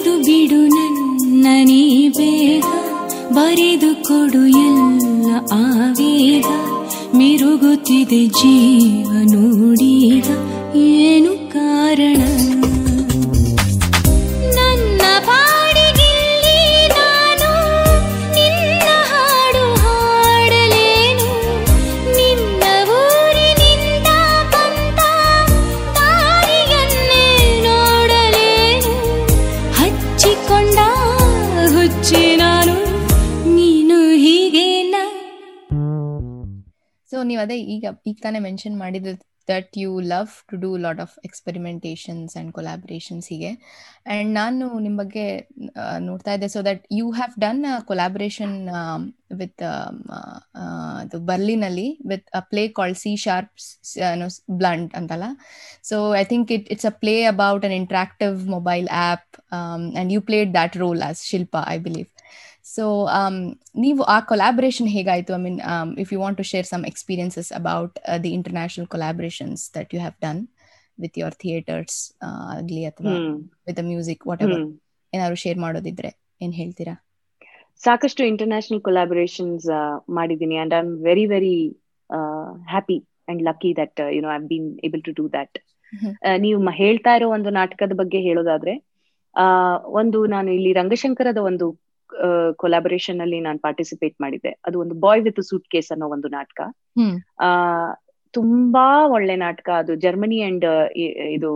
ಬರೆದು ಬಿಡು ನನ್ನನೇ ಬೇಗ ಬರೆದು ಕೊಡು ಎಲ್ಲ ಆವೇಗ ಮಿರುಗುತ್ತಿದೆ ಜೀವ ನೋಡಿದ ಏನು ಕಾರಣ? ಈಗ ಈಗ ತಾನೇ ಮೆನ್ಷನ್ ಮಾಡಿದ that you love to do lot of experimentations and collaborations ಹೀಗೆ. ಆ್ಯಂಡ್ ನಾನು ನಿಮ್ಮ ಬಗ್ಗೆ ನೋಡ್ತಾ ಇದ್ದೆ. So that you have done collaboration with ಅದು ಬರ್ಲಿನಲ್ಲಿ with a play call C sharp blunt ಅಂತಲ್ಲ. So I think it it's a play about an interactive mobile app and you played that role as Shilpa I believe so ನೀವು ಆ ಕೊಲಾಬ್ರೇಷನ್ ಹೇಗಾಯಿತು? I mean if you want to share some experiences about the international collaborations that you have done with your theatres ಆಗಲಿ ಅಥವಾ ವಿತ್ ಮ್ಯೂಸಿಕ್ ವಾಟ್ ಎವರ್ ಏನಾದ್ರು ಶೇರ್ ಮಾಡೋದಿದ್ರೆ ಏನ್ ಹೇಳ್ತೀರಾ? ಸಾಕಷ್ಟು ಇಂಟರ್ನ್ಯಾಷನಲ್ ಕೊಲಾಬರೇಷನ್ಸ್ ಮಾಡಿದ್ದೀನಿ and I am very very happy and lucky that you know I been able to do that ನೀವು ಹೇಳ್ತಾ ಇರೋ ಒಂದು ನಾಟಕದ ಬಗ್ಗೆ ಹೇಳೋದಾದ್ರೆ ಒಂದು ನಾನು ಇಲ್ಲಿ ರಂಗಶಂಕರದ ಒಂದು ಕೊಲಾಬರೇಷನ್ ಅಲ್ಲಿ ನಾನು ಪಾರ್ಟಿಸಿಪೇಟ್ ಮಾಡಿದ್ದೆ. ಅದು ಒಂದು ಬಾಯ್ ವಿತ್ ಸೂಟ್ ಕೇಸ್ ಅನ್ನೋ ಒಂದು ನಾಟಕ. ತುಂಬಾ ಒಳ್ಳೆ ನಾಟಕ ಅದು. ಜರ್ಮನಿ ಅಂಡ್ ಇದು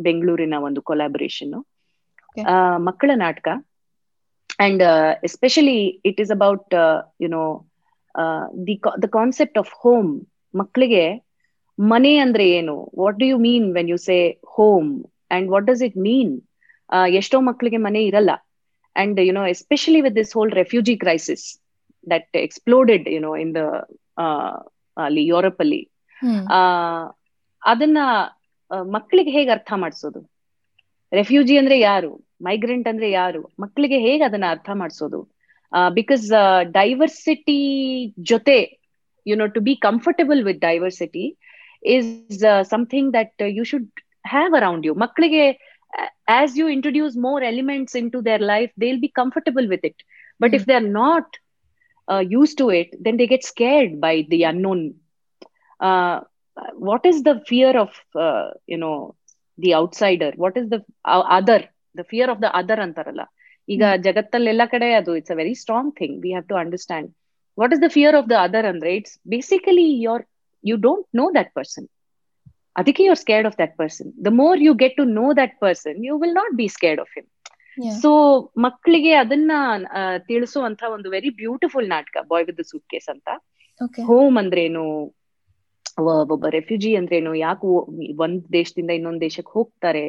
ಬೆಂಗಳೂರಿನ ಒಂದು ಕೊಲಾಬರೇಷನ್. ಮಕ್ಕಳ ನಾಟಕ. And especially it is about you know the the concept of home ಮಕ್ಕಳಿಗೆ ಮನೆ ಅಂದ್ರೆ ಏನು? What do you mean when you say home and what does it mean ಎಷ್ಟೋ ಮಕ್ಕಳಿಗೆ ಮನೆ ಇರಲ್ಲ. And you know especially with this whole refugee crisis that exploded you know in the ಅಲ್ಲಿ ಯುರೋಪ್ ಅಲ್ಲಿ ಅದನ್ನ ಮಕ್ಕಳಿಗೆ ಹೇಗೆ ಅರ್ಥ ಮಾಡಿಸೋದು? ರೆಫ್ಯೂಜಿ ಅಂದ್ರೆ ಯಾರು? ಮೈಗ್ರೆಂಟ್ ಅಂದ್ರೆ ಯಾರು? ಮಕ್ಕಳಿಗೆ ಹೇಗೆ ಅದನ್ನ ಅರ್ಥ ಮಾಡಿಸೋದು? ಬಿಕಾಸ್ ಡೈವರ್ಸಿಟಿ ಜೊತೆ you know to be comfortable with diversity is something that you should have around you ಮಕ್ಕಳಿಗೆ As you introduce more elements into their life they will be comfortable with it but if they are not used to it, then they get scared by the unknown. Uh, what is the fear of, uh, you know, the outsider? What is the uh, other? The fear of the other ಅಂತಾರಲ್ಲ ಈಗ ಜಗತ್ತಲ್ಲೆಲ್ಲ ಕಡೆ ಅದು it's a very strong thing we have to understand what is the fear of the other ಅಂದ್ರೆ it's basically your you don't know that person ಅದಕ್ಕೆ you're scared of that person the more you get to know that person you will not be scared of him. So ಮಕ್ಕಳಿಗೆ ಅದನ್ನ ತಿಳಿಸುವಂತ ಒಂದು ವೆರಿ ಬ್ಯೂಟಿಫುಲ್ ನಾಟಕ ಬಾಯ್ ವಿತ್ ಸೂಟ್ ಕೇಸ್ ಅಂತ ಹೋಮ್ ಅಂದ್ರೇನು ಒಬ್ಬ ರೆಫ್ಯೂಜಿ ಅಂದ್ರೇನು ಯಾಕೆ ಒಂದ್ ದೇಶದಿಂದ ಇನ್ನೊಂದ್ ದೇಶಕ್ಕೆ ಹೋಗ್ತಾರೆ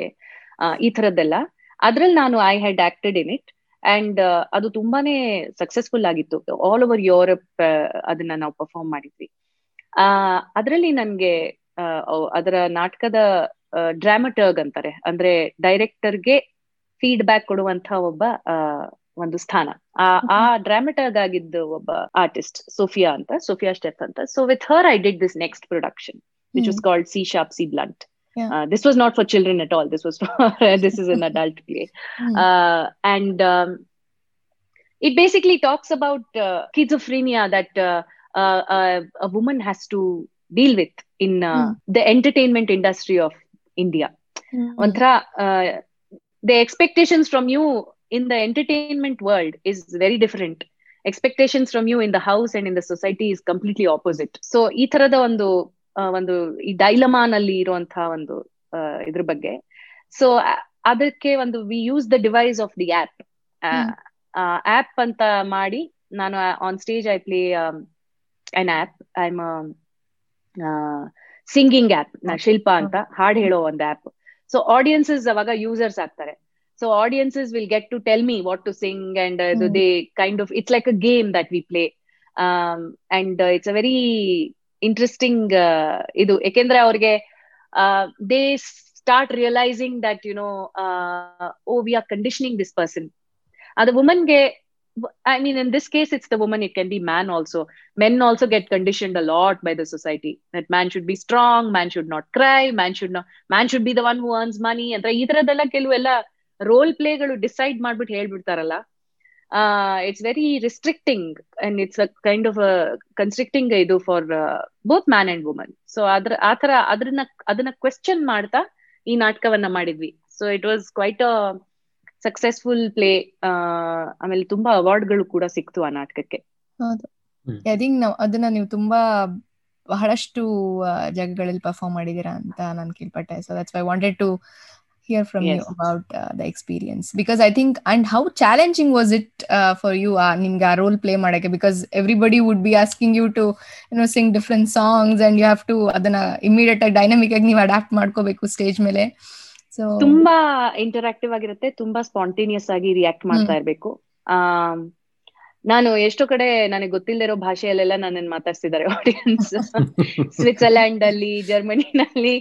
ಈ ತರದ್ದೆಲ್ಲ ಅದ್ರಲ್ಲಿ ನಾನು I had acted in it and ಅದು ತುಂಬಾನೇ ಸಕ್ಸಸ್ಫುಲ್ ಆಗಿತ್ತು ಆಲ್ ಓವರ್ ಯುರೋಪ್ ಅದನ್ನ ನಾವು ಪರ್ಫಾರ್ಮ್ ಮಾಡಿದ್ವಿ ಅದರಲ್ಲಿ ನನ್ಗೆ ಅದರ ನಾಟಕದ ಡ್ರಾಮಟರ್ಗ್ ಅಂತಾರೆ. ಅಂದ್ರೆ ಡೈರೆಕ್ಟರ್ಗೆ ಫೀಡ್ಬ್ಯಾಕ್ ಕೊಡುವಂತಹ ಒಬ್ಬ ಒಂದು ಸ್ಥಾನ. ಆ ಆ ಡ್ರಾಮಟರ್ಗ್ ಆಗಿದ್ದು ಒಬ್ಬ ಆರ್ಟಿಸ್ಟ್ ಸೋಫಿಯಾ ಅಂತ ಸೋಫಿಯಾ ಸ್ಟೆಫ್ ಅಂತ. So with her I did this next production which was called C sharp C blunt. This was not for children at all this was this is an adult play and and it basically talks about uh, schizophrenia that uh, uh, a woman has to deal with in the entertainment industry of India ಒಂಥರ the expectations from you in the entertainment world is very different expectations from you in the house and in the society is completely opposite so ಈ ತರದ ಒಂದು ಒಂದು ಈ ಡೈಲಮಾನಲ್ಲಿ ಇರುವಂತಹ ಒಂದು ಇದ್ರ ಬಗ್ಗೆ. ಸೊ ಅದಕ್ಕೆ ಒಂದು we use the device of the app app ಅಂತ ಮಾಡಿ ನಾನು on stage I play on app I am singing app Shilpa ಅಂತ ಹಾಡ್ ಹೇಳೋ ಒಂದು ಆಪ್ ಸೊ ಆಡಿಯನ್ಸಸ್ ಅವಾಗ ಯೂಸರ್ಸ್ ಆಗ್ತಾರೆ. So audiences will get to tell me what to sing and. They kind of it's like a game that we play and it's a very interesting ಇದು. ಯಾಕೆಂದ್ರೆ ಅವ್ರಿಗೆ they start realizing that you no oh we are conditioning this person ಅದು ವುಮನ್ಗೆ I mean, in this case, it's the woman, it can be man also. Men also get conditioned a lot by the society that man should be strong, man should not cry, man should not, man should be the one who earns money. ಅಂತ ಈ ತರದೆಲ್ಲ ಕೆಲವೆಲ್ಲ ರೋಲ್ ಪ್ಲೇಗಳು ಡಿಸೈಡ್ ಮಾಡ್ಬಿಟ್ಟು ಹೇಳ್ಬಿಡ್ತಾರಲ್ಲ it's very restricting and it's a kind of constricting ಇದು for both man and woman so ಅದ್ರ ಆತರ ಅದ್ರನ್ನ ಅದನ್ನ ಕ್ವೆಶ್ಚನ್ ಮಾಡ್ತಾ ಈ ನಾಟಕವನ್ನ ಮಾಡಿದ್ವಿ so it was quite a successful play ಆಮೇಲೆ ತುಂಬಾ ಅವಾರ್ಡ್ಗಳು ಕೂಡ ಸಿಕ್ತು ಆ ನಾಟಕಕ್ಕೆ. ಹೌದು. ಹ್ಮ್. ಐ ಥಿಂಕ್ ನಾವು ಅದನ್ನ ನೀವು ತುಂಬಾ ಬಹಳಷ್ಟು ಜಾಗಗಳಲ್ಲಿ ಪರ್ಫಾರ್ಮ್ ಮಾಡಿದೀರಾ ಅಂತ ನಾನು ಕೇಳ್ಪಟ್ಟೆ. So that's I wanted to hear from you. About the experience because I think and how challenging was it for you ನಿಮ್ಗೆ ಆ ರೋಲ್ ಪ್ಲೇ ಮಾಡಕ್ಕೆ? Because everybody would be asking you to no sing different songs and you have to ಅದನ್ನ ಇಮಿಡಿಯೇಟ್ ಆಗಿ ಡೈನಮಿಕ್ ಆಗಿ ನೀವು ಅಡಾಪ್ಟ್ ಮಾಡ್ಕೋಬೇಕು ಸ್ಟೇಜ್ ಮೇಲೆ. ಸೊ ತುಂಬಾ ಇಂಟರಾಕ್ಟಿವ್ ಆಗಿರುತ್ತೆ ತುಂಬಾ ಸ್ಪಾಂಟೇನಿಯಸ್ ಆಗಿ ರಿಯಾಕ್ಟ್ ಮಾಡ್ತಾ ಇರ್ಬೇಕು. ಆ ನಾನು ಎಷ್ಟೋ ಕಡೆ ನನಗೆ ಗೊತ್ತಿಲ್ಲದೆ ಇರೋ ಭಾಷೆಯಲ್ಲೆಲ್ಲ ನನ್ನನ್ನು ಮಾತಾಡ್ಸಿದ್ದಾರೆ ಆಡಿಯನ್ಸ್ ಸ್ವಿಟ್ಜರ್ಲ್ಯಾಂಡ್ ಅಲ್ಲಿ ಜರ್ಮನಿನಲ್ಲಿ.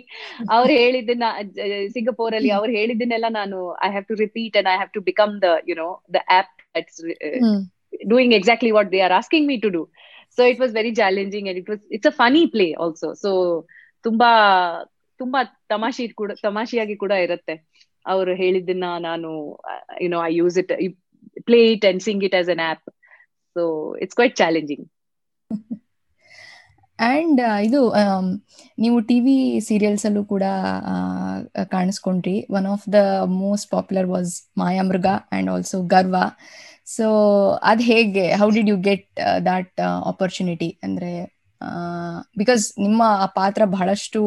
ಅವ್ರು ಹೇಳಿದ್ದನ್ನ ಸಿಂಗಪೂರ್ ಅಲ್ಲಿ ಅವ್ರು ಹೇಳಿದ್ದನ್ನೆಲ್ಲ ನಾನು I have to repeat and I have to become the you know the app doing exactly what they are asking me to do so it was very challenging and it was it's a funny play also so ತುಂಬಾ ತುಂಬಾ ತಮಾಷೆ ಕೂಡ ತಮಾಷೆಯಾಗಿ ಕೂಡ ಇರುತ್ತೆ. ಅವರು ಹೇಳಿದ್ದನ್ನ ನಾನು you know I use it play it and sing it as an app so it's quite challenging and ಇದು ಆಮ್, ನೀವು ಟಿವಿ ಸೀರಿಯಲ್ಸ್ ಅಲ್ಲೂ ಕೂಡ ಕಾಣಿಸ್ಕೊಂಡ್ರಿ. One of the most popular was Mayamruga and also Garva so ಅದ್ ಹೇಗೆ how did you get that opportunity ಅಂದ್ರೆ ಬಿಕಾಸ್ ನಿಮ್ಮ ಆ ಪಾತ್ರ ಬಹಳಷ್ಟು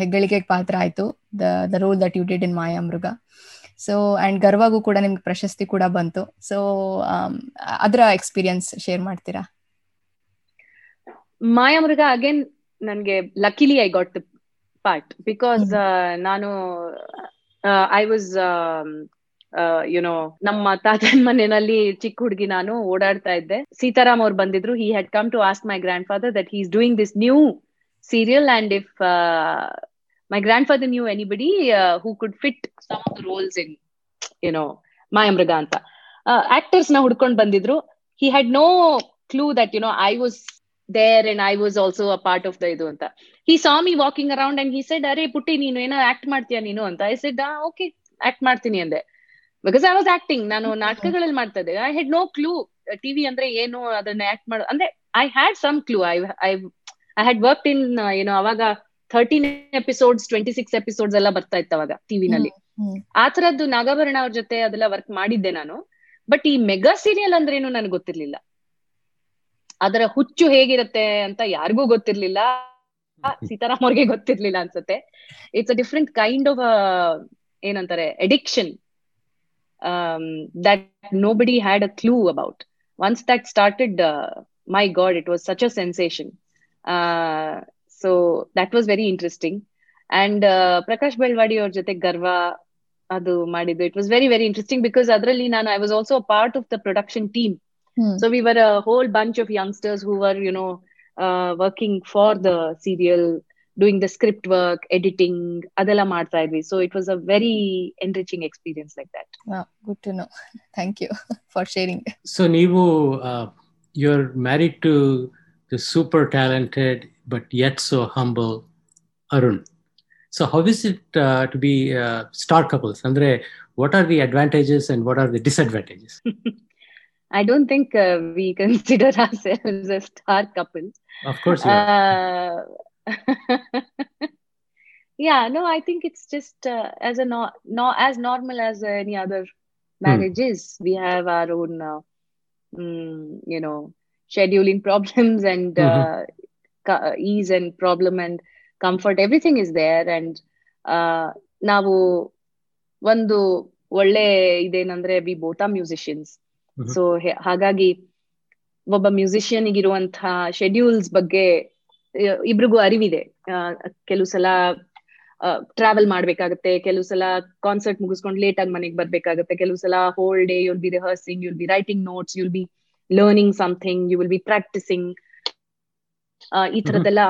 ಹೆಗ್ಗಳಿಕೆ ಹೆಗ್ಗಳಿಕೆಗೆ ಪಾತ್ರ ಆಯ್ತು. The the role that you did in Mayamruga so and ಗರ್ವಾಗೂ ಕೂಡ ನಿಮ್ಗೆ ಪ್ರಶಸ್ತಿ ಕೂಡ ಬಂತು. ಸೊ ಅದರ ಎಕ್ಸ್ಪೀರಿಯನ್ಸ್ ಶೇರ್ ಮಾಡ್ತೀರಾ? ಮಾಯಾಮೃಗ ಅಗೇನ್ ನನ್ಗೆ luckily I got part because ನಾನು ಐ ವಾಸ್ ಯುನೋ ನಮ್ಮ ತಾತನ ಮನೆಯಲ್ಲಿ ಚಿಕ್ಕ ಹುಡುಗಿ ನಾನು ಓಡಾಡ್ತಾ ಇದ್ದೆ. ಸೀತಾರಾಮ್ ಅವ್ರು ಬಂದಿದ್ರು. He had come to ask my grandfather that he is doing this new serial and if my grandfather knew anybody who could fit some of roles in you know Mayamruga ಅಂತ. ಆಕ್ಟರ್ಸ್ನ ಹುಡ್ಕೊಂಡ್ ಬಂದಿದ್ರು. He had no clue that you know I was there and I was also a part of the ಇದು ಅಂತ. He saw me walking around and he said ಅರೆ ಪುಟ್ಟಿ, ನೀನು ಏನೋ ಆಕ್ಟ್ ಮಾಡ್ತೀಯಾ ನೀನು? ಅಂತ. ಐ ಸೆಡ್ ಓಕೆ ಆಕ್ಟ್ ಮಾಡ್ತೀನಿ, ಅಂದೆ. ಬಿಕಾಸ್ ಐ ವಾಸ್ ಆಕ್ಟಿಂಗ್ ನಾನು ನಾಟಕಗಳಲ್ಲಿ ಮಾಡ್ತಾ ಇದ್ದೆ. I had no clue TV ಅಂದ್ರೆ ಏನು ಅದನ್ನ ಆಕ್ಟ್ ಮಾಡೋ ಅಂದ್ರೆ I had some clue I I I had work in ಏನು ಅವಾಗ thirteen episodes twenty six episodes ಎಲ್ಲ ಬರ್ತಾ ಇತ್ತು ಅವಾಗ ಟಿವಿನಲ್ಲಿ. ಆ ತರದ್ದು ನಾಗಾಭರಣ ಅವ್ರ ಜೊತೆ ಅದೆಲ್ಲ ವರ್ಕ್ ಮಾಡಿದ್ದೆ ನಾನು. ಬಟ್ ಈ ಮೆಗಾ ಸೀರಿಯಲ್ ಅಂದ್ರೇನು ನನಗೆ ಗೊತ್ತಿರ್ಲಿಲ್ಲ. ಅದರ ಹುಚ್ಚು ಹೇಗಿರುತ್ತೆ ಅಂತ ಯಾರಿಗೂ ಗೊತ್ತಿರ್ಲಿಲ್ಲ. ಸೀತಾರಾಮ್ ಅವ್ರಿಗೆ ಗೊತ್ತಿರ್ಲಿಲ್ಲ ಅನ್ಸುತ್ತೆ. It's a different kind of ಏನಂತಾರೆ addiction that nobody had a clue about once that started my god it was such a sensation so that was very interesting and Prakash Belawadi ಅವ್ರ ಜೊತೆ ಗರ್ವ ಅದು ಮಾಡಿದ್ದು it was very very interesting because ಅದರಲ್ಲಿ ನಾನು I was also part of the production team hmm. So we were a whole bunch of youngsters who were, you know, uh, working for the serial, doing the script work, editing, adela ಮಾಡ್ತಾ ಇದ್ವಿ. So it was a very enriching experience like that. Wow, good to know. Thank you for sharing. So ನೀವು you're married to the super talented but yet so humble Arun. So how is it uh, to be uh, star couples? Andre, what are the advantages and what are the disadvantages? I don't think uh, we consider ourselves a star couple. Of course, you are. Uh, yeah, no, I think it's just uh, as a no, no as normal as any other marriage is. We have our own, uh, mm, you know, scheduling problems and uh, ca- ease and problem and comfort. Everything is there, and uh, ನಾವು ಒಂದು ಒಳ್ಳೆ ಇದೇನಂದ್ರೆ we both are musicians Mhm. So ಹಾಗಾಗಿ ಒಬ್ಬ ಮ್ಯೂಸಿಷಿಯನ್ ಇರುವಂತಹ ಶೆಡ್ಯೂಲ್ಸ್ ಬಗ್ಗೆ ಆ, ಇಬ್ರಿಗೂ ಅರಿವಿದೆ. ಕೆಲವು ಸಲ ಟ್ರಾವೆಲ್ ಮಾಡ್ಬೇಕಾಗತ್ತೆ ಕೆಲವು ಸಲ ಕಾನ್ಸರ್ಟ್ ಮುಗಿಸ್ಕೊಂಡು ಲೇಟ್ ಆಗಿ ಮನೆಗೆ ಬರ್ಬೇಕಾಗತ್ತೆ ಕೆಲವು ಸಲ whole day you'll be rehearsing you'll be writing notes you'll be learning something you will be practising ಈ ತರದೆಲ್ಲ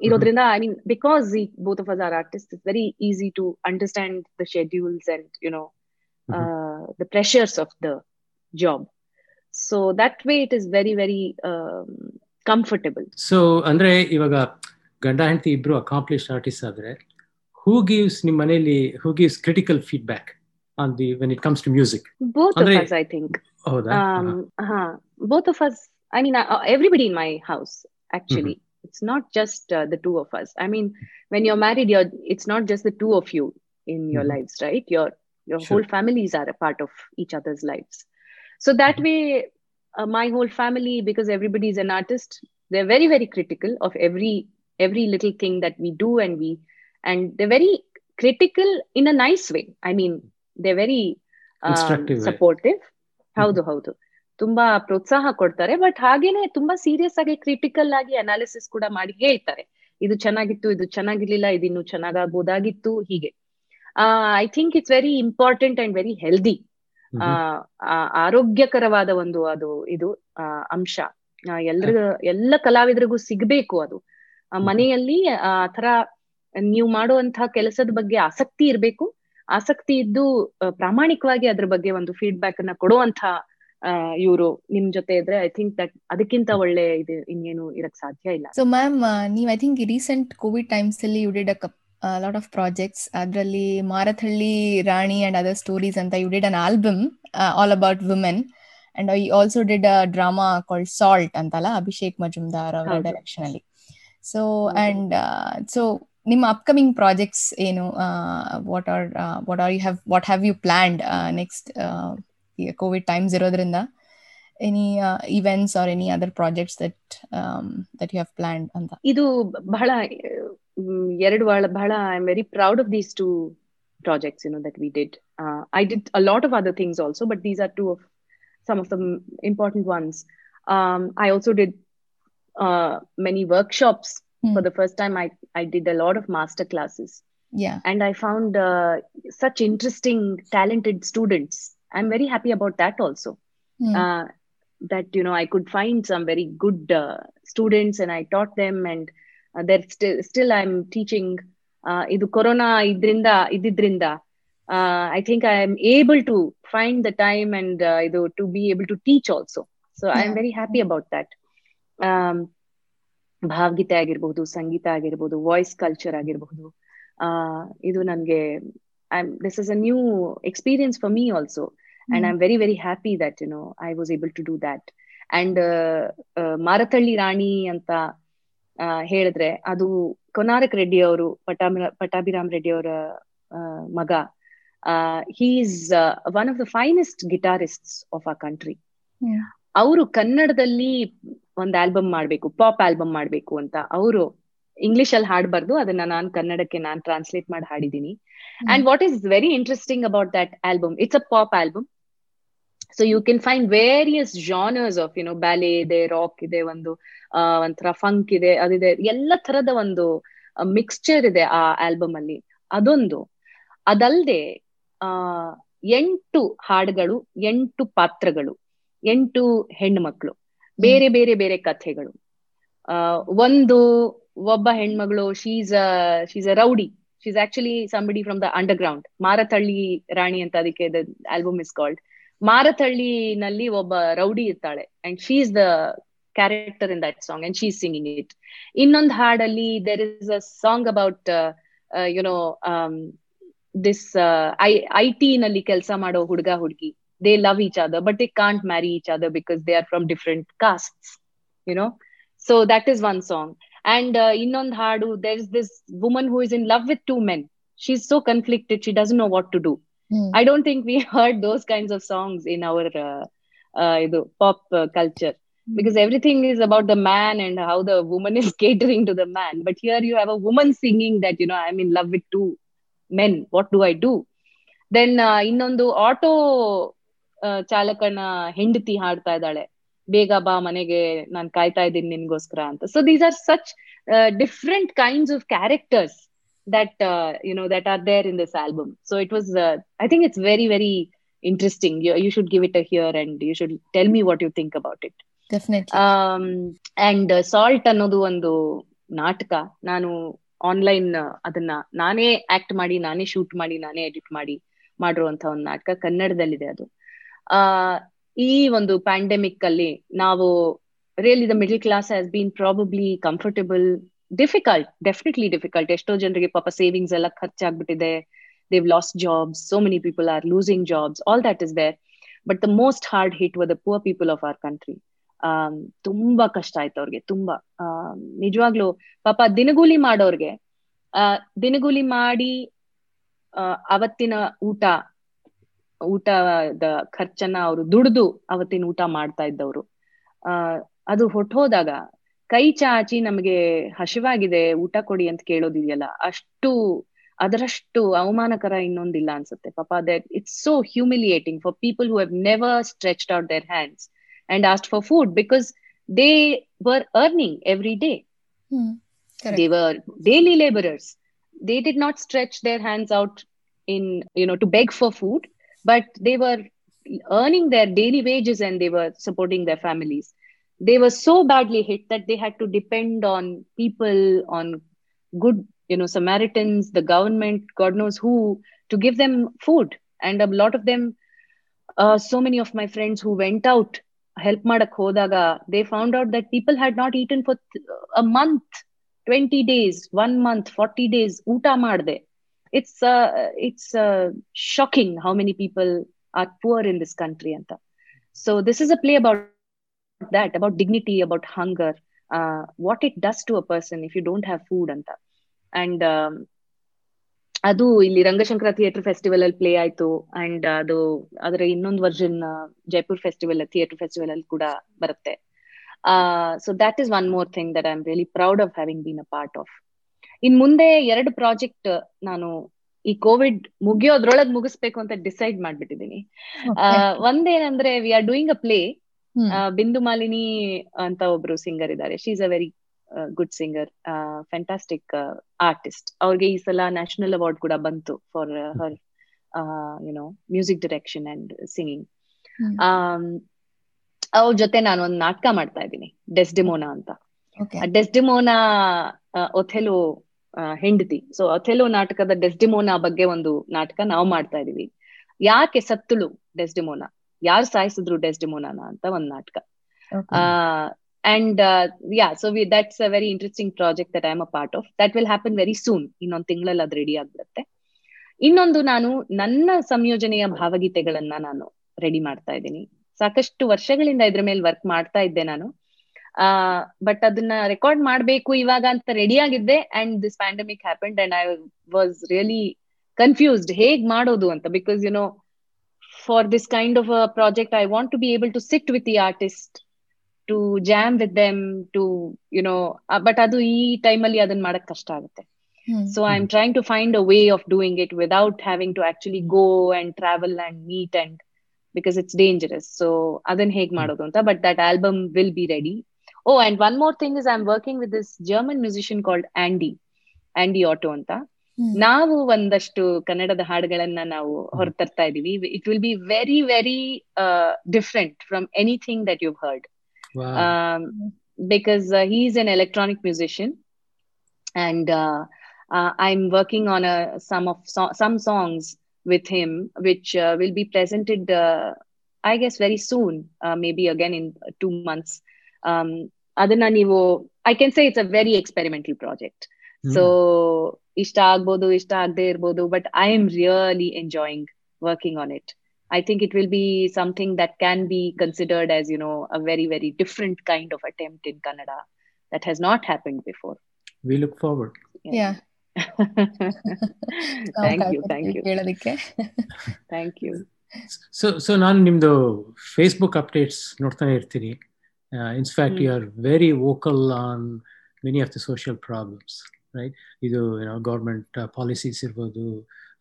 ಇರೋದ್ರಿಂದ I mean because both of us are artist it's very easy to understand the schedules and you know the pressures of the job so that way it is very very comfortable so ಅಂದ್ರೆ ಇವಾಗ ಗಂಡ ಹೆಂಡತಿ ಇಬ್ರು ಅಕಾಂಪ್ಲಿಷ್ ಆರ್ಟಿಸ್ಟ್ ಆದ್ರೆ ಹೂ ಗಿವ್ಸ್ ನಿಮ್ಮ ಮನೆಯಲ್ಲಿ who gives critical feedback on the when it comes to music both ಅಂದ್ರೆ- ಆಫ್ ಐ ಥಿಂಕ್ ಹೌದಾ um uh, both of us i mean uh, everybody in my house actually it's not just uh, the two of us i mean when you're married you're it's not just the two of you in your Mhm. lives right your your Sure. whole families are a part of each other's lives so that Mhm. way uh, my whole family because everybody is an artist they're very very critical of every every little thing that we do and we and they're very critical in a nice way i mean they're very um, Constructive way. supportive ಹೌದು ಹೌದು ತುಂಬಾ ಪ್ರೋತ್ಸಾಹ ಕೊಡ್ತಾರೆ ಬಟ್ ಹಾಗೇನೆ ತುಂಬಾ ಸೀರಿಯಸ್ ಆಗಿ ಕ್ರಿಟಿಕಲ್ ಆಗಿ ಅನಾಲಿಸಿಸ್ ಕೂಡ ಮಾಡಿ ಹೇಳ್ತಾರೆ ಇದು ಚೆನ್ನಾಗಿತ್ತು ಇದು ಚೆನ್ನಾಗಿರ್ಲಿಲ್ಲ ಇದು ಇನ್ನು ಚೆನ್ನಾಗಾಗ್ಬೋದಾಗಿತ್ತು ಹೀಗೆ I think it's very important and very healthy Mhm. ಆರೋಗ್ಯಕರವಾದ ಒಂದು ಅದು ಇದು ಅಂಶ. ಎಲ್ರ ಎಲ್ಲ ಕಲಾವಿದರಿಗೂ ಸಿಗ್ಬೇಕು ಅದು. ಮನೆಯಲ್ಲಿ ಆ ತರ ನೀವು ಮಾಡುವಂತಹ ಕೆಲಸದ ಬಗ್ಗೆ ಆಸಕ್ತಿ ಇರ್ಬೇಕು. ಆಸಕ್ತಿ ಇದ್ದು ಪ್ರಾಮಾಣಿಕವಾಗಿ ಅದ್ರ ಬಗ್ಗೆ ಒಂದು ಫೀಡ್ಬ್ಯಾಕ್ ಅನ್ನ ಕೊಡುವಂತ ಇವರು ನಿಮ್ ಜೊತೆ ಇದ್ರೆ ಐ ಥಿಂಕ್ ದಟ್ ಅದಕ್ಕಿಂತ ಒಳ್ಳೆ ಇದು ಇನ್ನೇನು ಇರಕ್ ಸಾಧ್ಯ ಇಲ್ಲ. ಸೊ ಮ್ಯಾಮ್ ನೀವು I think recent Covid times ಅಲ್ಲಿ you did a lot of projects ಅದರಲ್ಲಿ ಮಾರಥಳ್ಳಿ ರಾಣಿ ಅಂಡ್ ಅದರ್ ಸ್ಟೋರೀಸ್ ಅಂತ you did an album all about women and I also did a drama called salt ಅಂತಲ್ಲ ಅಭಿಷೇಕ್ ಮಜುಮ್ದಾರ್ ಅವರ ಹೌದು. ಡೈರೆಕ್ಷನ್ ಅಲ್ಲಿ ಸೊ ಹೌದು. ಅಂಡ್ ಸೊ ನಿಮ್ಮ ಅಪ್ಕಮಿಂಗ್ ಪ್ರಾಜೆಕ್ಟ್ಸ್ ಏನು what are what are you have what have you planned next covid times ಇರೋದ್ರಿಂದ any events or any other projects that that you have planned ಅಂತ ಇದು ಬಹಳ ಮ್, ಎರಡು ಬಹಳ ಬಹಳ I am very proud of these two projects you know that we did I did a lot of other things also but these are two of some of the m- important ones. Um, I also did uh, many workshops. Hmm. For the first time, I, I did a lot of master classes. Yeah. And I found uh, such interesting, talented students. I'm very happy about that also. Hmm. Uh, that, you know, I could find some very good uh, students and I taught them and uh, they're still, still I'm teaching. Uh, ಇದು ಕೊರೋನಾ ಇದ್ರಿಂದ ಇದ್ದಿದ್ರಿಂದ uh, I think I am able to find the time and uh, ಇದು to be able to teach also. So I am Yeah. very happy about that. Um, ಭಾವಗೀತೆ ಆಗಿರ್ಬಹುದು ಸಂಗೀತ ಆಗಿರ್ಬಹುದು ವಾಯ್ಸ್ ಕಲ್ಚರ್ ಆಗಿರಬಹುದು ಇದು ನನಗೆ this is a new experience for me also and I am very very happy that you know I was able to do that and Marathahalli Rani ಅಂತ ಆ, ಹೇಳಿದ್ರೆ ಅದು ಕೊನಾರಕ್ ರೆಡ್ಡಿ ಅವರು ಪಟಾಮಿ ಪಟಾಭಿರಾಮ್ ರೆಡ್ಡಿ ಅವರ ಮಗ. He is one of the finest guitarist of ಆ ಕಂಟ್ರಿ. ಅವರು ಕನ್ನಡದಲ್ಲಿ ಒಂದ್ ಆಲ್ಬಮ್ ಮಾಡ್ಬೇಕು ಪಾಪ್ ಆಲ್ಬಮ್ ಮಾಡ್ಬೇಕು ಅಂತ. ಅವರು ಇಂಗ್ಲಿಷ್ ಅಲ್ಲಿ ಹಾಡ್ಬಾರ್ದು ಅದನ್ನ ನಾನು ಕನ್ನಡಕ್ಕೆ ನಾನು ಟ್ರಾನ್ಸ್ಲೇಟ್ ಮಾಡಿ ಹಾಡಿದೀನಿ and what is very interesting about that album it's a pop album so you can find various genres of you know ballet ಇದೆ ರಾಕ್ ಇದೆ, ಒಂದು ಒಂಥರ ಫಂಕ್ ಇದೆ ಅದಿದೆ ಎಲ್ಲ ತರದ ಒಂದು ಮಿಕ್ಸ್ಚರ್ ಇದೆ ಆ ಆಲ್ಬಮ್ ಅಲ್ಲಿ. ಅದೊಂದು. ಅದಲ್ದೆ, ಆ, ಎಂಟು ಹಾಡುಗಳು, ಎಂಟು ಪಾತ್ರಗಳು, ಎಂಟು ಹೆಣ್ಮಕ್ಳು, ಬೇರೆ ಬೇರೆ ಬೇರೆ ಕಥೆಗಳು. ಒಂದು, ಒಬ್ಬ ಹೆಣ್ಮಗಳು she's she's a rowdy she's actually somebody from the underground Marathahalli Rani ಅಂತ ಅದಕ್ಕೆ ಆಲ್ಬಮ್ ಇಸ್ ಕಾಲ್ಡ್ ಮಾರತಳ್ಳಿನಲ್ಲಿ ಒಬ್ಬ ರೌಡಿ ಇರ್ತಾಳೆ and she is the character in that song and she singing it ಇನ್ನೊಂದು ಹಾಡಲ್ಲಿ there is a song about you know this I I T ನಲ್ಲಿ ಕೆಲಸ ಮಾಡೋ ಹುಡುಗ, ಹುಡುಗಿ. They love each other but they can't marry each other because they are from different castes you know so that is one song and ಇನ್ನೊಂದು ಹಾಡು there is this woman who is in love with two men she is so conflicted she doesn't know what to do Hmm. I don't think we heard those kinds of songs in our uh, uh, pop uh, culture because everything is about the man and how the woman is catering to the man. But here you have a woman singing that, you know, I'm in love with two men. What do I do? Then uh, ಇನ್ನೊಂದು ಆಟೋ ಚಾಲಕನ ಹೆಂಡತಿ ಹಾಡ್ತಾ ಇದ್ದಾಳೆ ಬೇಗ ಬಾ ಮನೆಗೆ ನಾನು ಕಾಯ್ತಾ ಇದ್ದೀನಿ ನಿನ್ಗೋಸ್ಕರ ಅಂತ so these are such different kinds of characters that uh, you know that are there in this album so it was uh, i think it's very very interesting you, you should give it a hear and you should tell me what you think about it definitely um and uh, salt ಅನ್ನೋದು ಒಂದು ನಾಟಕ ನಾನು ಆನ್ಲೈನ್ ಅದನ್ನ ನಾನೇ ಆಕ್ಟ್ ಮಾಡಿ ನಾನೇ ಶೂಟ್ ಮಾಡಿ ನಾನೇ ಎಡಿಟ್ ಮಾಡಿ ಮಾಡಿರುವಂತ ಒಂದು ನಾಟಕ ಕನ್ನಡದಲ್ಲಿದೆ ಅದು ಆ ಈ ಒಂದು ಪ್ಯಾಂಡೆಮಿಕ್ ಅಲ್ಲಿ ನಾವು really the middle class has been probably comfortable difficult definitely difficult ಎಷ್ಟೋ ಜನರಿಗೆ ಪಾಪ ಸೇವಿಂಗ್ಸ್ ಎಲ್ಲ ಖರ್ಚಾಗ್ಬಿಟ್ಟಿದೆ. They've lost jobs so many people are losing jobs all that is there but the most hard hit were the poor people of our country ತುಂಬಾ ಕಷ್ಟ ಆಯ್ತು ಅವ್ರಿಗೆ ತುಂಬಾ. ಆ, ನಿಜವಾಗ್ಲೂ ಪಾಪ ದಿನಗೂಲಿ ಮಾಡೋರ್ಗೆ ದಿನಗೂಲಿ ಮಾಡಿ ಅವತ್ತಿನ ಊಟ ಊಟದ ಖರ್ಚನ್ನ ಅವರು ದುಡ್ದು ಅವತ್ತಿನ ಊಟ ಮಾಡ್ತಾ ಇದ್ದವ್ರು. ಅದು ಹೊಟ್ಟೋದಾಗ ಕೈ ಚಾಚಿ ನಮಗೆ ಹಸಿವಾಗಿದೆ ಊಟ ಕೊಡಿ ಅಂತ ಕೇಳೋದಿದೆಯಲ್ಲ ಅಷ್ಟು ಅದರಷ್ಟು ಅವಮಾನಕರ ಇನ್ನೊಂದಿಲ್ಲ ಅನ್ಸುತ್ತೆ ಪಾಪ that it's so humiliating for people who have never stretched out their hands and asked for food because they were earning every day hmm Correct. they were daily laborers they did not stretch their hands out in you know to beg for food but they were earning their daily wages and they were supporting their families they were so badly hit that they had to depend on people on good you know samaritans the government god knows who to give them food. And a lot of them uh, so many of my friends who went out help hodaga they found out that people had not eaten for a month 20 days one month 40 days uta marde it's uh, it's uh, shocking how many people are poor in this country anta so this is a play about that about dignity about hunger uh, what it does to a person if you don't have food and and um, ಅದು ಇಲ್ಲಿ ರಂಗಶಂಕರ ಥಿಯೇಟರ್ ಫೆಸ್ಟಿವಲ್ ಅಲ್ಲಿ ಪ್ಲೇ ಆಯ್ತು. ಅಂಡ್ ಅದು ಅದರ ಇನ್ನೊಂದು version Jaipur festival theatre festival ಅಲ್ಲಿ ಕೂಡ ಬರುತ್ತೆ. So that is one more thing that I am really proud of having been a part of in ಮುಂದೆ ಎರಡು ಪ್ರಾಜೆಕ್ಟ್ ನಾನು ಈ ಕೋವಿಡ್ ಮುಗಿಯೋದ್ರೊಳಗ್ ಮುಗಿಸ್ಬೇಕು ಅಂತ ಡಿಸೈಡ್ ಮಾಡ್ಬಿಟ್ಟಿದೀನಿ ಆ, ಒಂದೇನಂದ್ರೆ we are doing a play. Bindu Malini ಅಂತ ಒಬ್ರು ಸಿಂಗರ್ ಇದ್ದಾರೆ. She is a very good singer fantastic artist ಅವ್ರಿಗೆ ಈ ಸಲ ನ್ಯಾಷನಲ್ ಅವಾರ್ಡ್ ಕೂಡ ಬಂತು for her you know music direction and singing. ಅವ್ರ ಜೊತೆ ನಾನು ಒಂದು ನಾಟಕ ಮಾಡ್ತಾ ಇದ್ದೀನಿ ಡೆಸ್ಡಿಮೋನಾ ಅಂತ. ಡೆಸ್ಡಿಮೋನಾ ಒಥೆಲೋ ಹೆಂಡತಿ. ಸೊ ಒಥೆಲೋ ನಾಟಕದ ಡೆಸ್ಡಿಮೋನಾ ಬಗ್ಗೆ ಒಂದು ನಾಟಕ ನಾವು ಮಾಡ್ತಾ ಇದೀವಿ ಯಾಕೆ ಸತ್ತಳು ಡೆಸ್ಡಿಮೋನಾ ಯಾರು ಸಾಯಿಸಿದ್ರು ಡೆಸ್ಡಿಮೋನಾನ ಅಂತ ಒಂದ್ ನಾಟಕ. And yeah so we that's a very interesting project that I am a part of that will happen very soon ಇನ್ನೊಂದು ತಿಂಗಳಲ್ಲಿ ಅದು ರೆಡಿ ಆಗ್ಬಿಡುತ್ತೆ. ಇನ್ನೊಂದು ನಾನು ನನ್ನ ಸಂಯೋಜನೆಯ ಭಾವಗೀತೆಗಳನ್ನ ನಾನು ರೆಡಿ ಮಾಡ್ತಾ ಇದ್ದೀನಿ. ಸಾಕಷ್ಟು ವರ್ಷಗಳಿಂದ ಇದ್ರ ಮೇಲೆ ವರ್ಕ್ ಮಾಡ್ತಾ ಇದ್ದೆ ನಾನು. ಆ ಬಟ್ ಅದನ್ನ ರೆಕಾರ್ಡ್ ಮಾಡ್ಬೇಕು ಇವಾಗ ಅಂತ ರೆಡಿ ಆಗಿದ್ದೆ and this pandemic happened and I was really confused ಹೇಗ್ ಮಾಡೋದು ಅಂತ? Because you know for this kind of a project I want to be able to sit with the artist to jam with them to you know but ಅದು ಈ ಟೈಮಲ್ಲಿ ಅದನ್ನ ಮಾಡಕ್ ಕಷ್ಟ ಆಗುತ್ತೆ ಹ್ಮ್. So I'm trying to find a way of doing it without having to actually go and travel and meet and because it's dangerous. So adhan heg ಮಾಡೋದು ಅಂತ but that album will be ready. Oh, and one more thing is I'm working with this German musician called Andy, Andy Otto ಅಂತ. ಹ್ಮ್. ನಾವು ಒಂದಷ್ಟು ಕನ್ನಡದ ಹಾಡುಗಳನ್ನ ನಾವು ಹೊರತರ್ತಾ ಇದೀವಿ it will be very very different from anything that you've heard. Wow. um, because uh, he's an electronic musician and uh, uh, i'm working on a some of so- some songs with him which uh, will be presented uh, i guess very soon uh, maybe again in two months um, ಅದನ್ನ ನೀವು I can say it's a very experimental project so ಇಷ್ಟ ಆಗ್ಬೋದು ಇಷ್ಟ ಆಗದೆ ಇರ್ಬೋದು but I am really enjoying working on it I think it will be something that can be considered as, you know, a very, very different kind of attempt in Kannada that has not happened before. we look forward. Yeah. ನಾವು thank you, ಕಾಯ್ತಾ thank ಇರ್ತೀವಿ you, ಕೇಳೋದಕ್ಕೆ thank you. ಸೊ ಸೊ ನಾನು ನಿಮ್ಮದು ಫೇಸ್ಬುಕ್ ಅಪ್ಡೇಟ್ಸ್ ನೋಡ್ತಾನೆ ಇರ್ತೀನಿ in fact you are very vocal on many of the social problems right ಇದು ಏನೋ ಗೌರ್ಮೆಂಟ್ ಪಾಲಿಸೀಸ್ ಇರ್ಬೋದು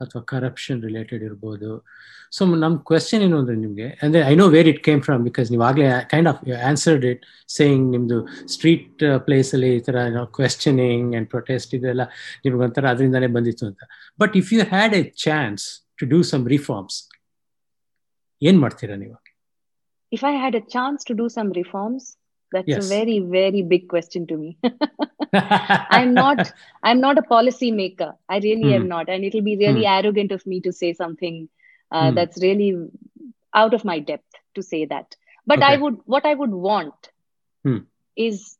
ಅಥವಾ ಕರಪ್ಷನ್ ರಿಲೇಟೆಡ್ ಇರ್ಬೋದು. ಸೊ ನಮ್ಮ ಕ್ವೆಶನ್ ಏನು ಅಂದರೆ ನಿಮಗೆ ಅಂದರೆ I know where it came from because ನೀವು ಆಗಲೇ kind of answered it saying ನಿಮ್ಮದು ಸ್ಟ್ರೀಟ್ ಪ್ಲೇಸಲ್ಲಿ ಈ ಥರ ಏನೋ ಕ್ವೆಶ್ಚನಿಂಗ್ ಆ್ಯಂಡ್ ಪ್ರೊಟೆಸ್ಟ್ ಇದೆಲ್ಲ ನಿಮ್ಗೊಂಥರ ಅದರಿಂದಾನೇ ಬಂದಿತ್ತು ಅಂತ. But if you had a chance to do some reforms ಏನ್ ಮಾಡ್ತೀರಾ ನೀವು? If I had a chance to do some reforms, that's Yes. a very, very big question to me. I'm not I'm not a policy maker. I really am Hmm. not. And it'll be really arrogant of me to say something uh, Hmm. that's really out of my depth to say that. But I would what I would want Hmm. is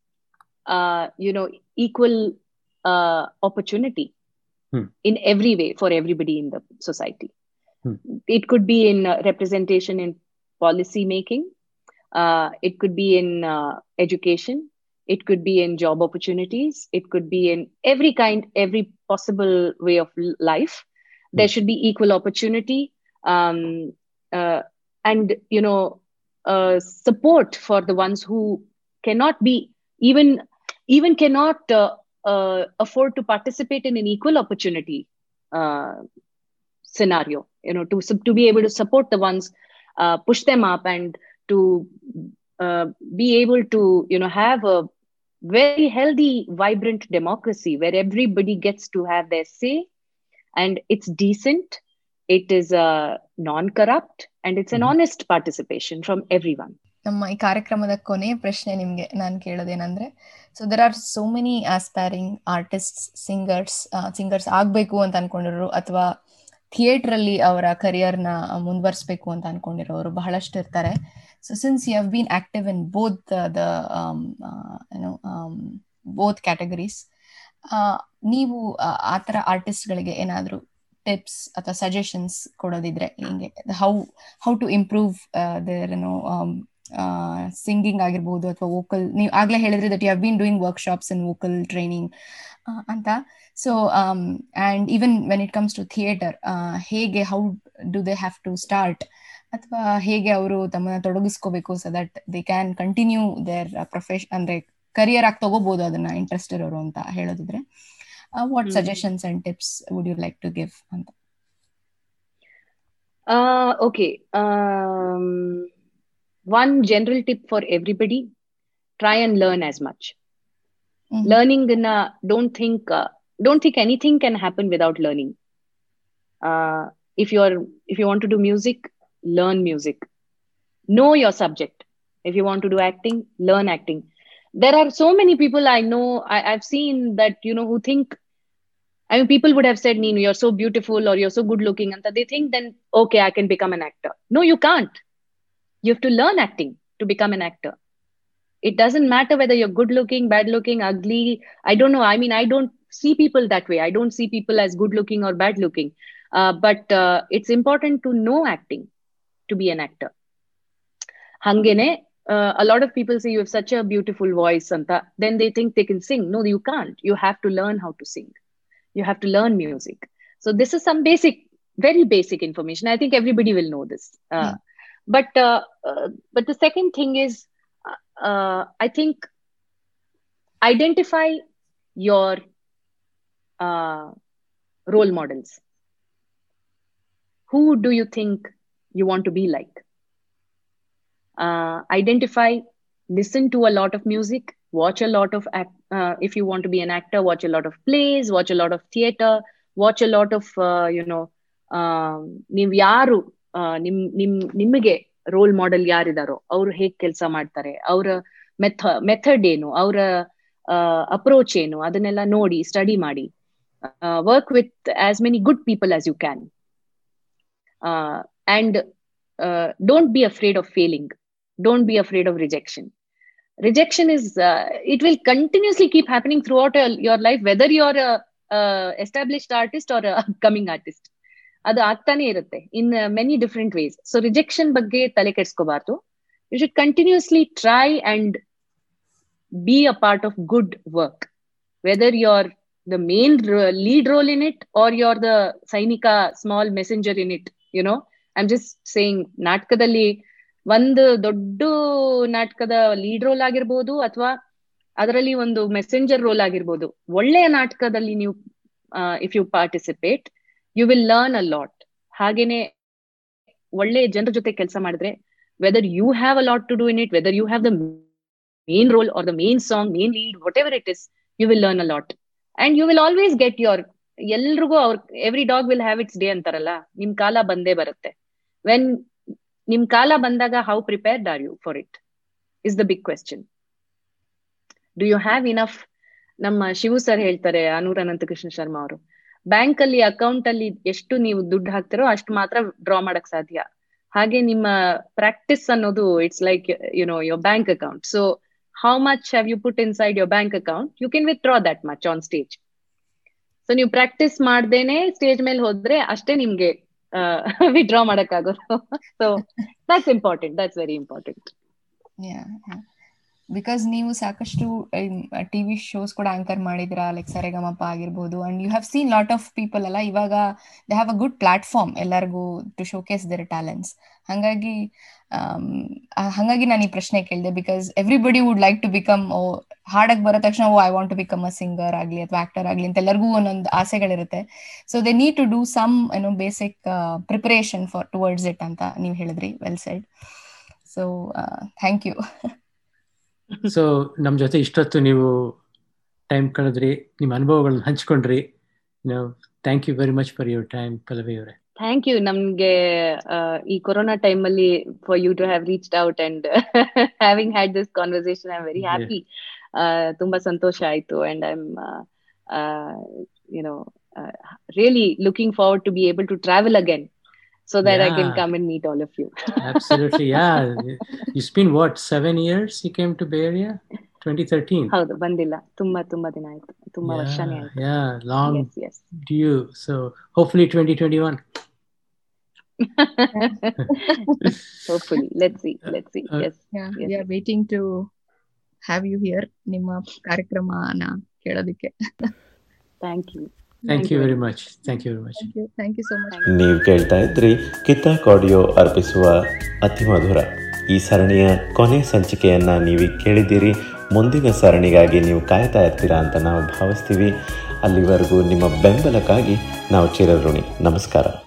uh, you know, equal uh, opportunity Hmm. in every way for everybody in the society. It could be in uh, representation in policy making uh, it could be in uh, education. It could be in job opportunities. It could be in every kind every possible way of life. There should be equal opportunity um, uh, and you know uh, support for the ones who cannot be even even cannot uh, uh, afford to participate in an equal opportunity uh, scenario you know to to be able to support the ones uh, push them up and to uh, be able to you know have a very healthy vibrant democracy where everybody gets to have their say and it's decent it is uh, non-corrupt and it's an Mhm. honest participation from everyone ನಮ್ಮ ಈ ಕಾರ್ಯಕ್ರಮದ ಕೊನೆಯ ಪ್ರಶ್ನೆ ನಿಮ್ಗೆ ನಾನು ಕೇಳೋದೇನಂದ್ರೆ so there are so many aspiring artist singers singers ಆಗ್ಬೇಕು ಅಂತ ಅನ್ಕೊಂಡಿರೋರು ಅಥವಾ ಥಿಯೇಟರ್ ಅಲ್ಲಿ ಅವರ ಕರಿಯರ್ನ ಮುಂದುವರಿಸಬೇಕು ಅಂತ ಅನ್ಕೊಂಡಿರೋರು ಬಹಳಷ್ಟು ಇರ್ತಾರೆ. So since you have been active in both the both categories ನೀವು ಆ, ತರ ಆರ್ಟಿಸ್ಟ್ ಗಳಿಗೆ ಏನಾದರೂ ಟಿಪ್ಸ್ ಅಥವಾ ಸಜೆಷನ್ಸ್ ಕೊಡೋದಿದ್ರೆ ಹಿಂಗೆ? How how to improve their ಏನೋ ಸಿಂಗಿಂಗ್ ಆಗಿರ್ಬೋದು ಅಥವಾ ವೋಕಲ್ ನೀವು ಆಗ್ಲೇ ಹೇಳಿದ್ರೆ that you have been doing workshops in vocal training ಅಂತ. So and even when it comes to theatre ಹೇಗೆ how do they have to start ಅಥವಾ ಹೇಗೆ ಅವರು ತಮ್ಮನ್ನ ತೊಡಗಿಸ್ಕೋಬೇಕು so that they can continue their profession ಅಂದ್ರೆ ಕರಿಯರ್ ಆಗಿ ತಗೋಬಹುದು ಅದನ್ನ ಇಂಟ್ರೆಸ್ಟ್ ಇರೋರು ಅಂತ ಹೇಳೋದಿದ್ರೆ what hmm. Suggestions and tips would you like to give ಅಂತ Uh, okay. Um, one general tip for everybody try and learn as much. Mhm. Learning, in a, don't think, uh, don't think anything can happen without learning. Uh, if you're, if you want to do music, learn music. Know your subject. If you want to do acting, learn acting. There are so many people I know, I, I've seen that, you know, who think I mean, people would have said, Nino, you're so beautiful or you're so good looking. And they think then, okay, I can become an actor. No, you can't. You have to learn acting to become an actor. It doesn't matter whether you're good looking, bad looking, ugly. I don't know. I mean, I don't see people that way. I don't see people as good looking or bad looking. Uh, but uh, it's important to know acting to be an actor. Hangene, uh, a lot of people say you have such a beautiful voice, Santa. Then they think they can sing. No, you can't. You have to learn how to sing you have to learn music so this is some basic very basic information i think everybody will know this uh, Yeah. but uh, uh, but the second thing is i think identify your uh, role models who do you think you want to be like uh, identify listen to a lot of music watch a lot of act, uh, if you want to be an actor watch a lot of plays watch a lot of theater watch a lot of uh, you know ನೀವು ಯಾರು ನಿಮ್ ನಿಮ್ ನಿಮಗೆ ರೋಲ್ ಮಾಡೆಲ್ ಯಾರಿದಾರೋ ಅವ್ರು ಹೇಗ್ ಕೆಲಸ ಮಾಡ್ತಾರೆ ಅವರ ಮೆಥ ಮೆಥಡ್ ಏನು ಅವರ ಅಪ್ರೋಚ್ ಏನು ಅದನ್ನೆಲ್ಲ ನೋಡಿ ಸ್ಟಡಿ ಮಾಡಿ work with as many good people as you can and don't be afraid of failing don't be afraid of rejection rejection is uh, it will continuously keep happening throughout your, your life whether you're a, a established artist or a upcoming artist ಅದು ಆಗ್ತಾನೆ ಇರುತ್ತೆ in many different ways so rejection ಬಗ್ಗೆ ತಲೆ ಕೆಡ್ಸ್ಕೋಬಾರ್ದು you should continuously try and be a part of good work whether you are the main lead role in it or you're the the ಸೈನಿಕ small messenger in it you I'm just saying ನಾಟಕದಲ್ಲಿ ಒಂದು ದೊಡ್ಡ ನಾಟಕದ ಲೀಡ್ ರೋಲ್ ಆಗಿರ್ಬೋದು ಅಥವಾ ಅದರಲ್ಲಿ ಒಂದು ಮೆಸೆಂಜರ್ ರೋಲ್ ಆಗಿರ್ಬೋದು. ಒಳ್ಳೆಯ ನಾಟಕದಲ್ಲಿ ನೀವು if you participate you will learn a lot ಹಾಗೇನೆ ಒಳ್ಳೆ ಜನರ ಜೊತೆ ಕೆಲಸ ಮಾಡಿದ್ರೆ whether you have a lot to do in it whether you have the main role or the main song main lead whatever it is you will learn a lot and you will always get your ಎಲ್ರಿಗೂ ಅವ್ರ every dog will have its day ಅಂತಾರಲ್ಲ, ನಿಮ್ ಕಾಲ ಬಂದೇ ಬರುತ್ತೆ. ವೆನ್ ನಿಮ್ ಕಾಲ ಬಂದಾಗ how prepared are you for it is the big question do you have enough ನಮ್ಮ ಶಿವು ಸರ್ ಹೇಳ್ತಾರೆ, ಅನೂರ್ ಅನಂತಕೃಷ್ಣ ಶರ್ಮಾ ಅವರು ಬ್ಯಾಂಕ್ ಅಲ್ಲಿ ಅಕೌಂಟ್ ಅಲ್ಲಿ ಎಷ್ಟು ನೀವು ದುಡ್ಡು ಹಾಕ್ತಿರೋ ಅಷ್ಟು ಮಾತ್ರ ಡ್ರಾ ಮಾಡಕ್ ಸಾಧ್ಯ. ಹಾಗೆ ನಿಮ್ಮ ಪ್ರಾಕ್ಟಿಸ್ ಅನ್ನೋದು it's like you know your bank account so how much have you put inside your bank account you can withdraw that much on stage so ನೀವು ಪ್ರಾಕ್ಟೀಸ್ ಮಾಡ್ದೇನೆ ಸ್ಟೇಜ್ ಮೇಲೆ ಹೋದ್ರೆ ಅಷ್ಟೇ ನಿಮ್ಗೆ withdraw ಮಾಡಕ್ಕಾಗೋದು. So that's important that's very important because ನೀವು ಸಾಕಷ್ಟು ಟಿವಿ ಶೋಸ್ ಕೂಡ ಆಂಕರ್ ಮಾಡಿದ್ರ ಲೈಕ್ ಸರೆಗಮಪ ಆಗಿರ್ಬೋದು. And you have seen lot of people ಅಲ್ಲ, ಇವಾಗ they have a good platform ಎಲ್ಲರಿಗೂ ಟು ಶೋಕೇಸ್ ದರ್ ಟ್ಯಾಲೆಂಟ್ಸ್ ಹಂಗಾಗಿ ಹಂಗಾಗಿ ಹಾಗಾಗಿ ನಾನು ಈ ಪ್ರಶ್ನೆ ಕೇಳಿದೆ because everybody would like to become oh, ಹಾಡಕ್ ಬರೋ ತಕ್ಷಣ, ಓ I want to become a singer ಆಗಲಿ ಅಥವಾ ಆಕ್ಟರ್ ಆಗಲಿ ಅಂತ ಎಲ್ಲರಿಗೂ ಒಂದೊಂದು ಆಸೆಗಳಿರುತ್ತೆ. So they need to do some ಏನೋ basic preparation for towards it ಅಂತ ನೀವು ಹೇಳಿದ್ರಿ. Well said so thank you so ನಮ್ಮ ಜೊತೆ ಇಷ್ಟೊತ್ತು ನೀವು ಟೈಮ್ ಕಳೆದ್ರಿ ನಿಮ್ಮ ಅನುಭವಗಳನ್ನ ಹಂಚ್ಕೊಂಡ್ರಿ. Thank you very much for your time Pallavi ಅವರೇ. ಥ್ಯಾಂಕ್ ಯು ನಮ್ಗೆ ಈ ಕೊರೋನಾ ಟೈಮ್ ಅಲ್ಲಿ for you to have reached out and having had this conversation I very happy ತುಂಬಾ ಸಂತೋಷ ಆಯ್ತು and I am you know really looking forward to be able to travel again So that I can Yeah. Come and meet all of you Absolutely, yeah. It's been what, seven years you came to Bay Area? 2013. ಹೌದು ಬಂದಿಲ್ಲ ತುಂಬಾ ತುಂಬಾ ದಿನ ಆಯ್ತು ತುಂಬಾ ವರ್ಷನೇ Yeah, ಆಯ್ತು yeah, long yes yes due. So hopefully 2021. Hopefully let's see let's see Uh, yes Yeah, Yes, we are yes. waiting to have you here ನಿಮ್ಮ ಕಾರ್ಯಕ್ರಮನ ಕೇಳೋದಕ್ಕೆ thank you Thank you Very you very much thank you very much thank you so much ನೀವು ಕೇಳ್ತಾ ಇದ್ರಿ ಕಿತಾ ಆಡಿಯೋ ಅರ್ಪಿಸುವ ಅತಿ ಮಧುರ. ಈ ಸರಣಿಯ ಕೊನೆ ಸಂಚಿಕೆಯನ್ನ ನೀವು ಕೇಳಿದ್ದೀರಿ. ಮುಂದಿನ ಸರಣಿಗಾಗಿ ನೀವು ಕಾಯ್ತಾ ಇರ್ತೀರಾ ಅಂತ ನಾವು ಭಾವಿಸ್ತೀವಿ. ಅಲ್ಲಿವರೆಗೂ ನಿಮ್ಮ ಬೆಂಬಲಕ್ಕಾಗಿ ನಾವು ಚಿರಋಣಿ. ನಮಸ್ಕಾರ.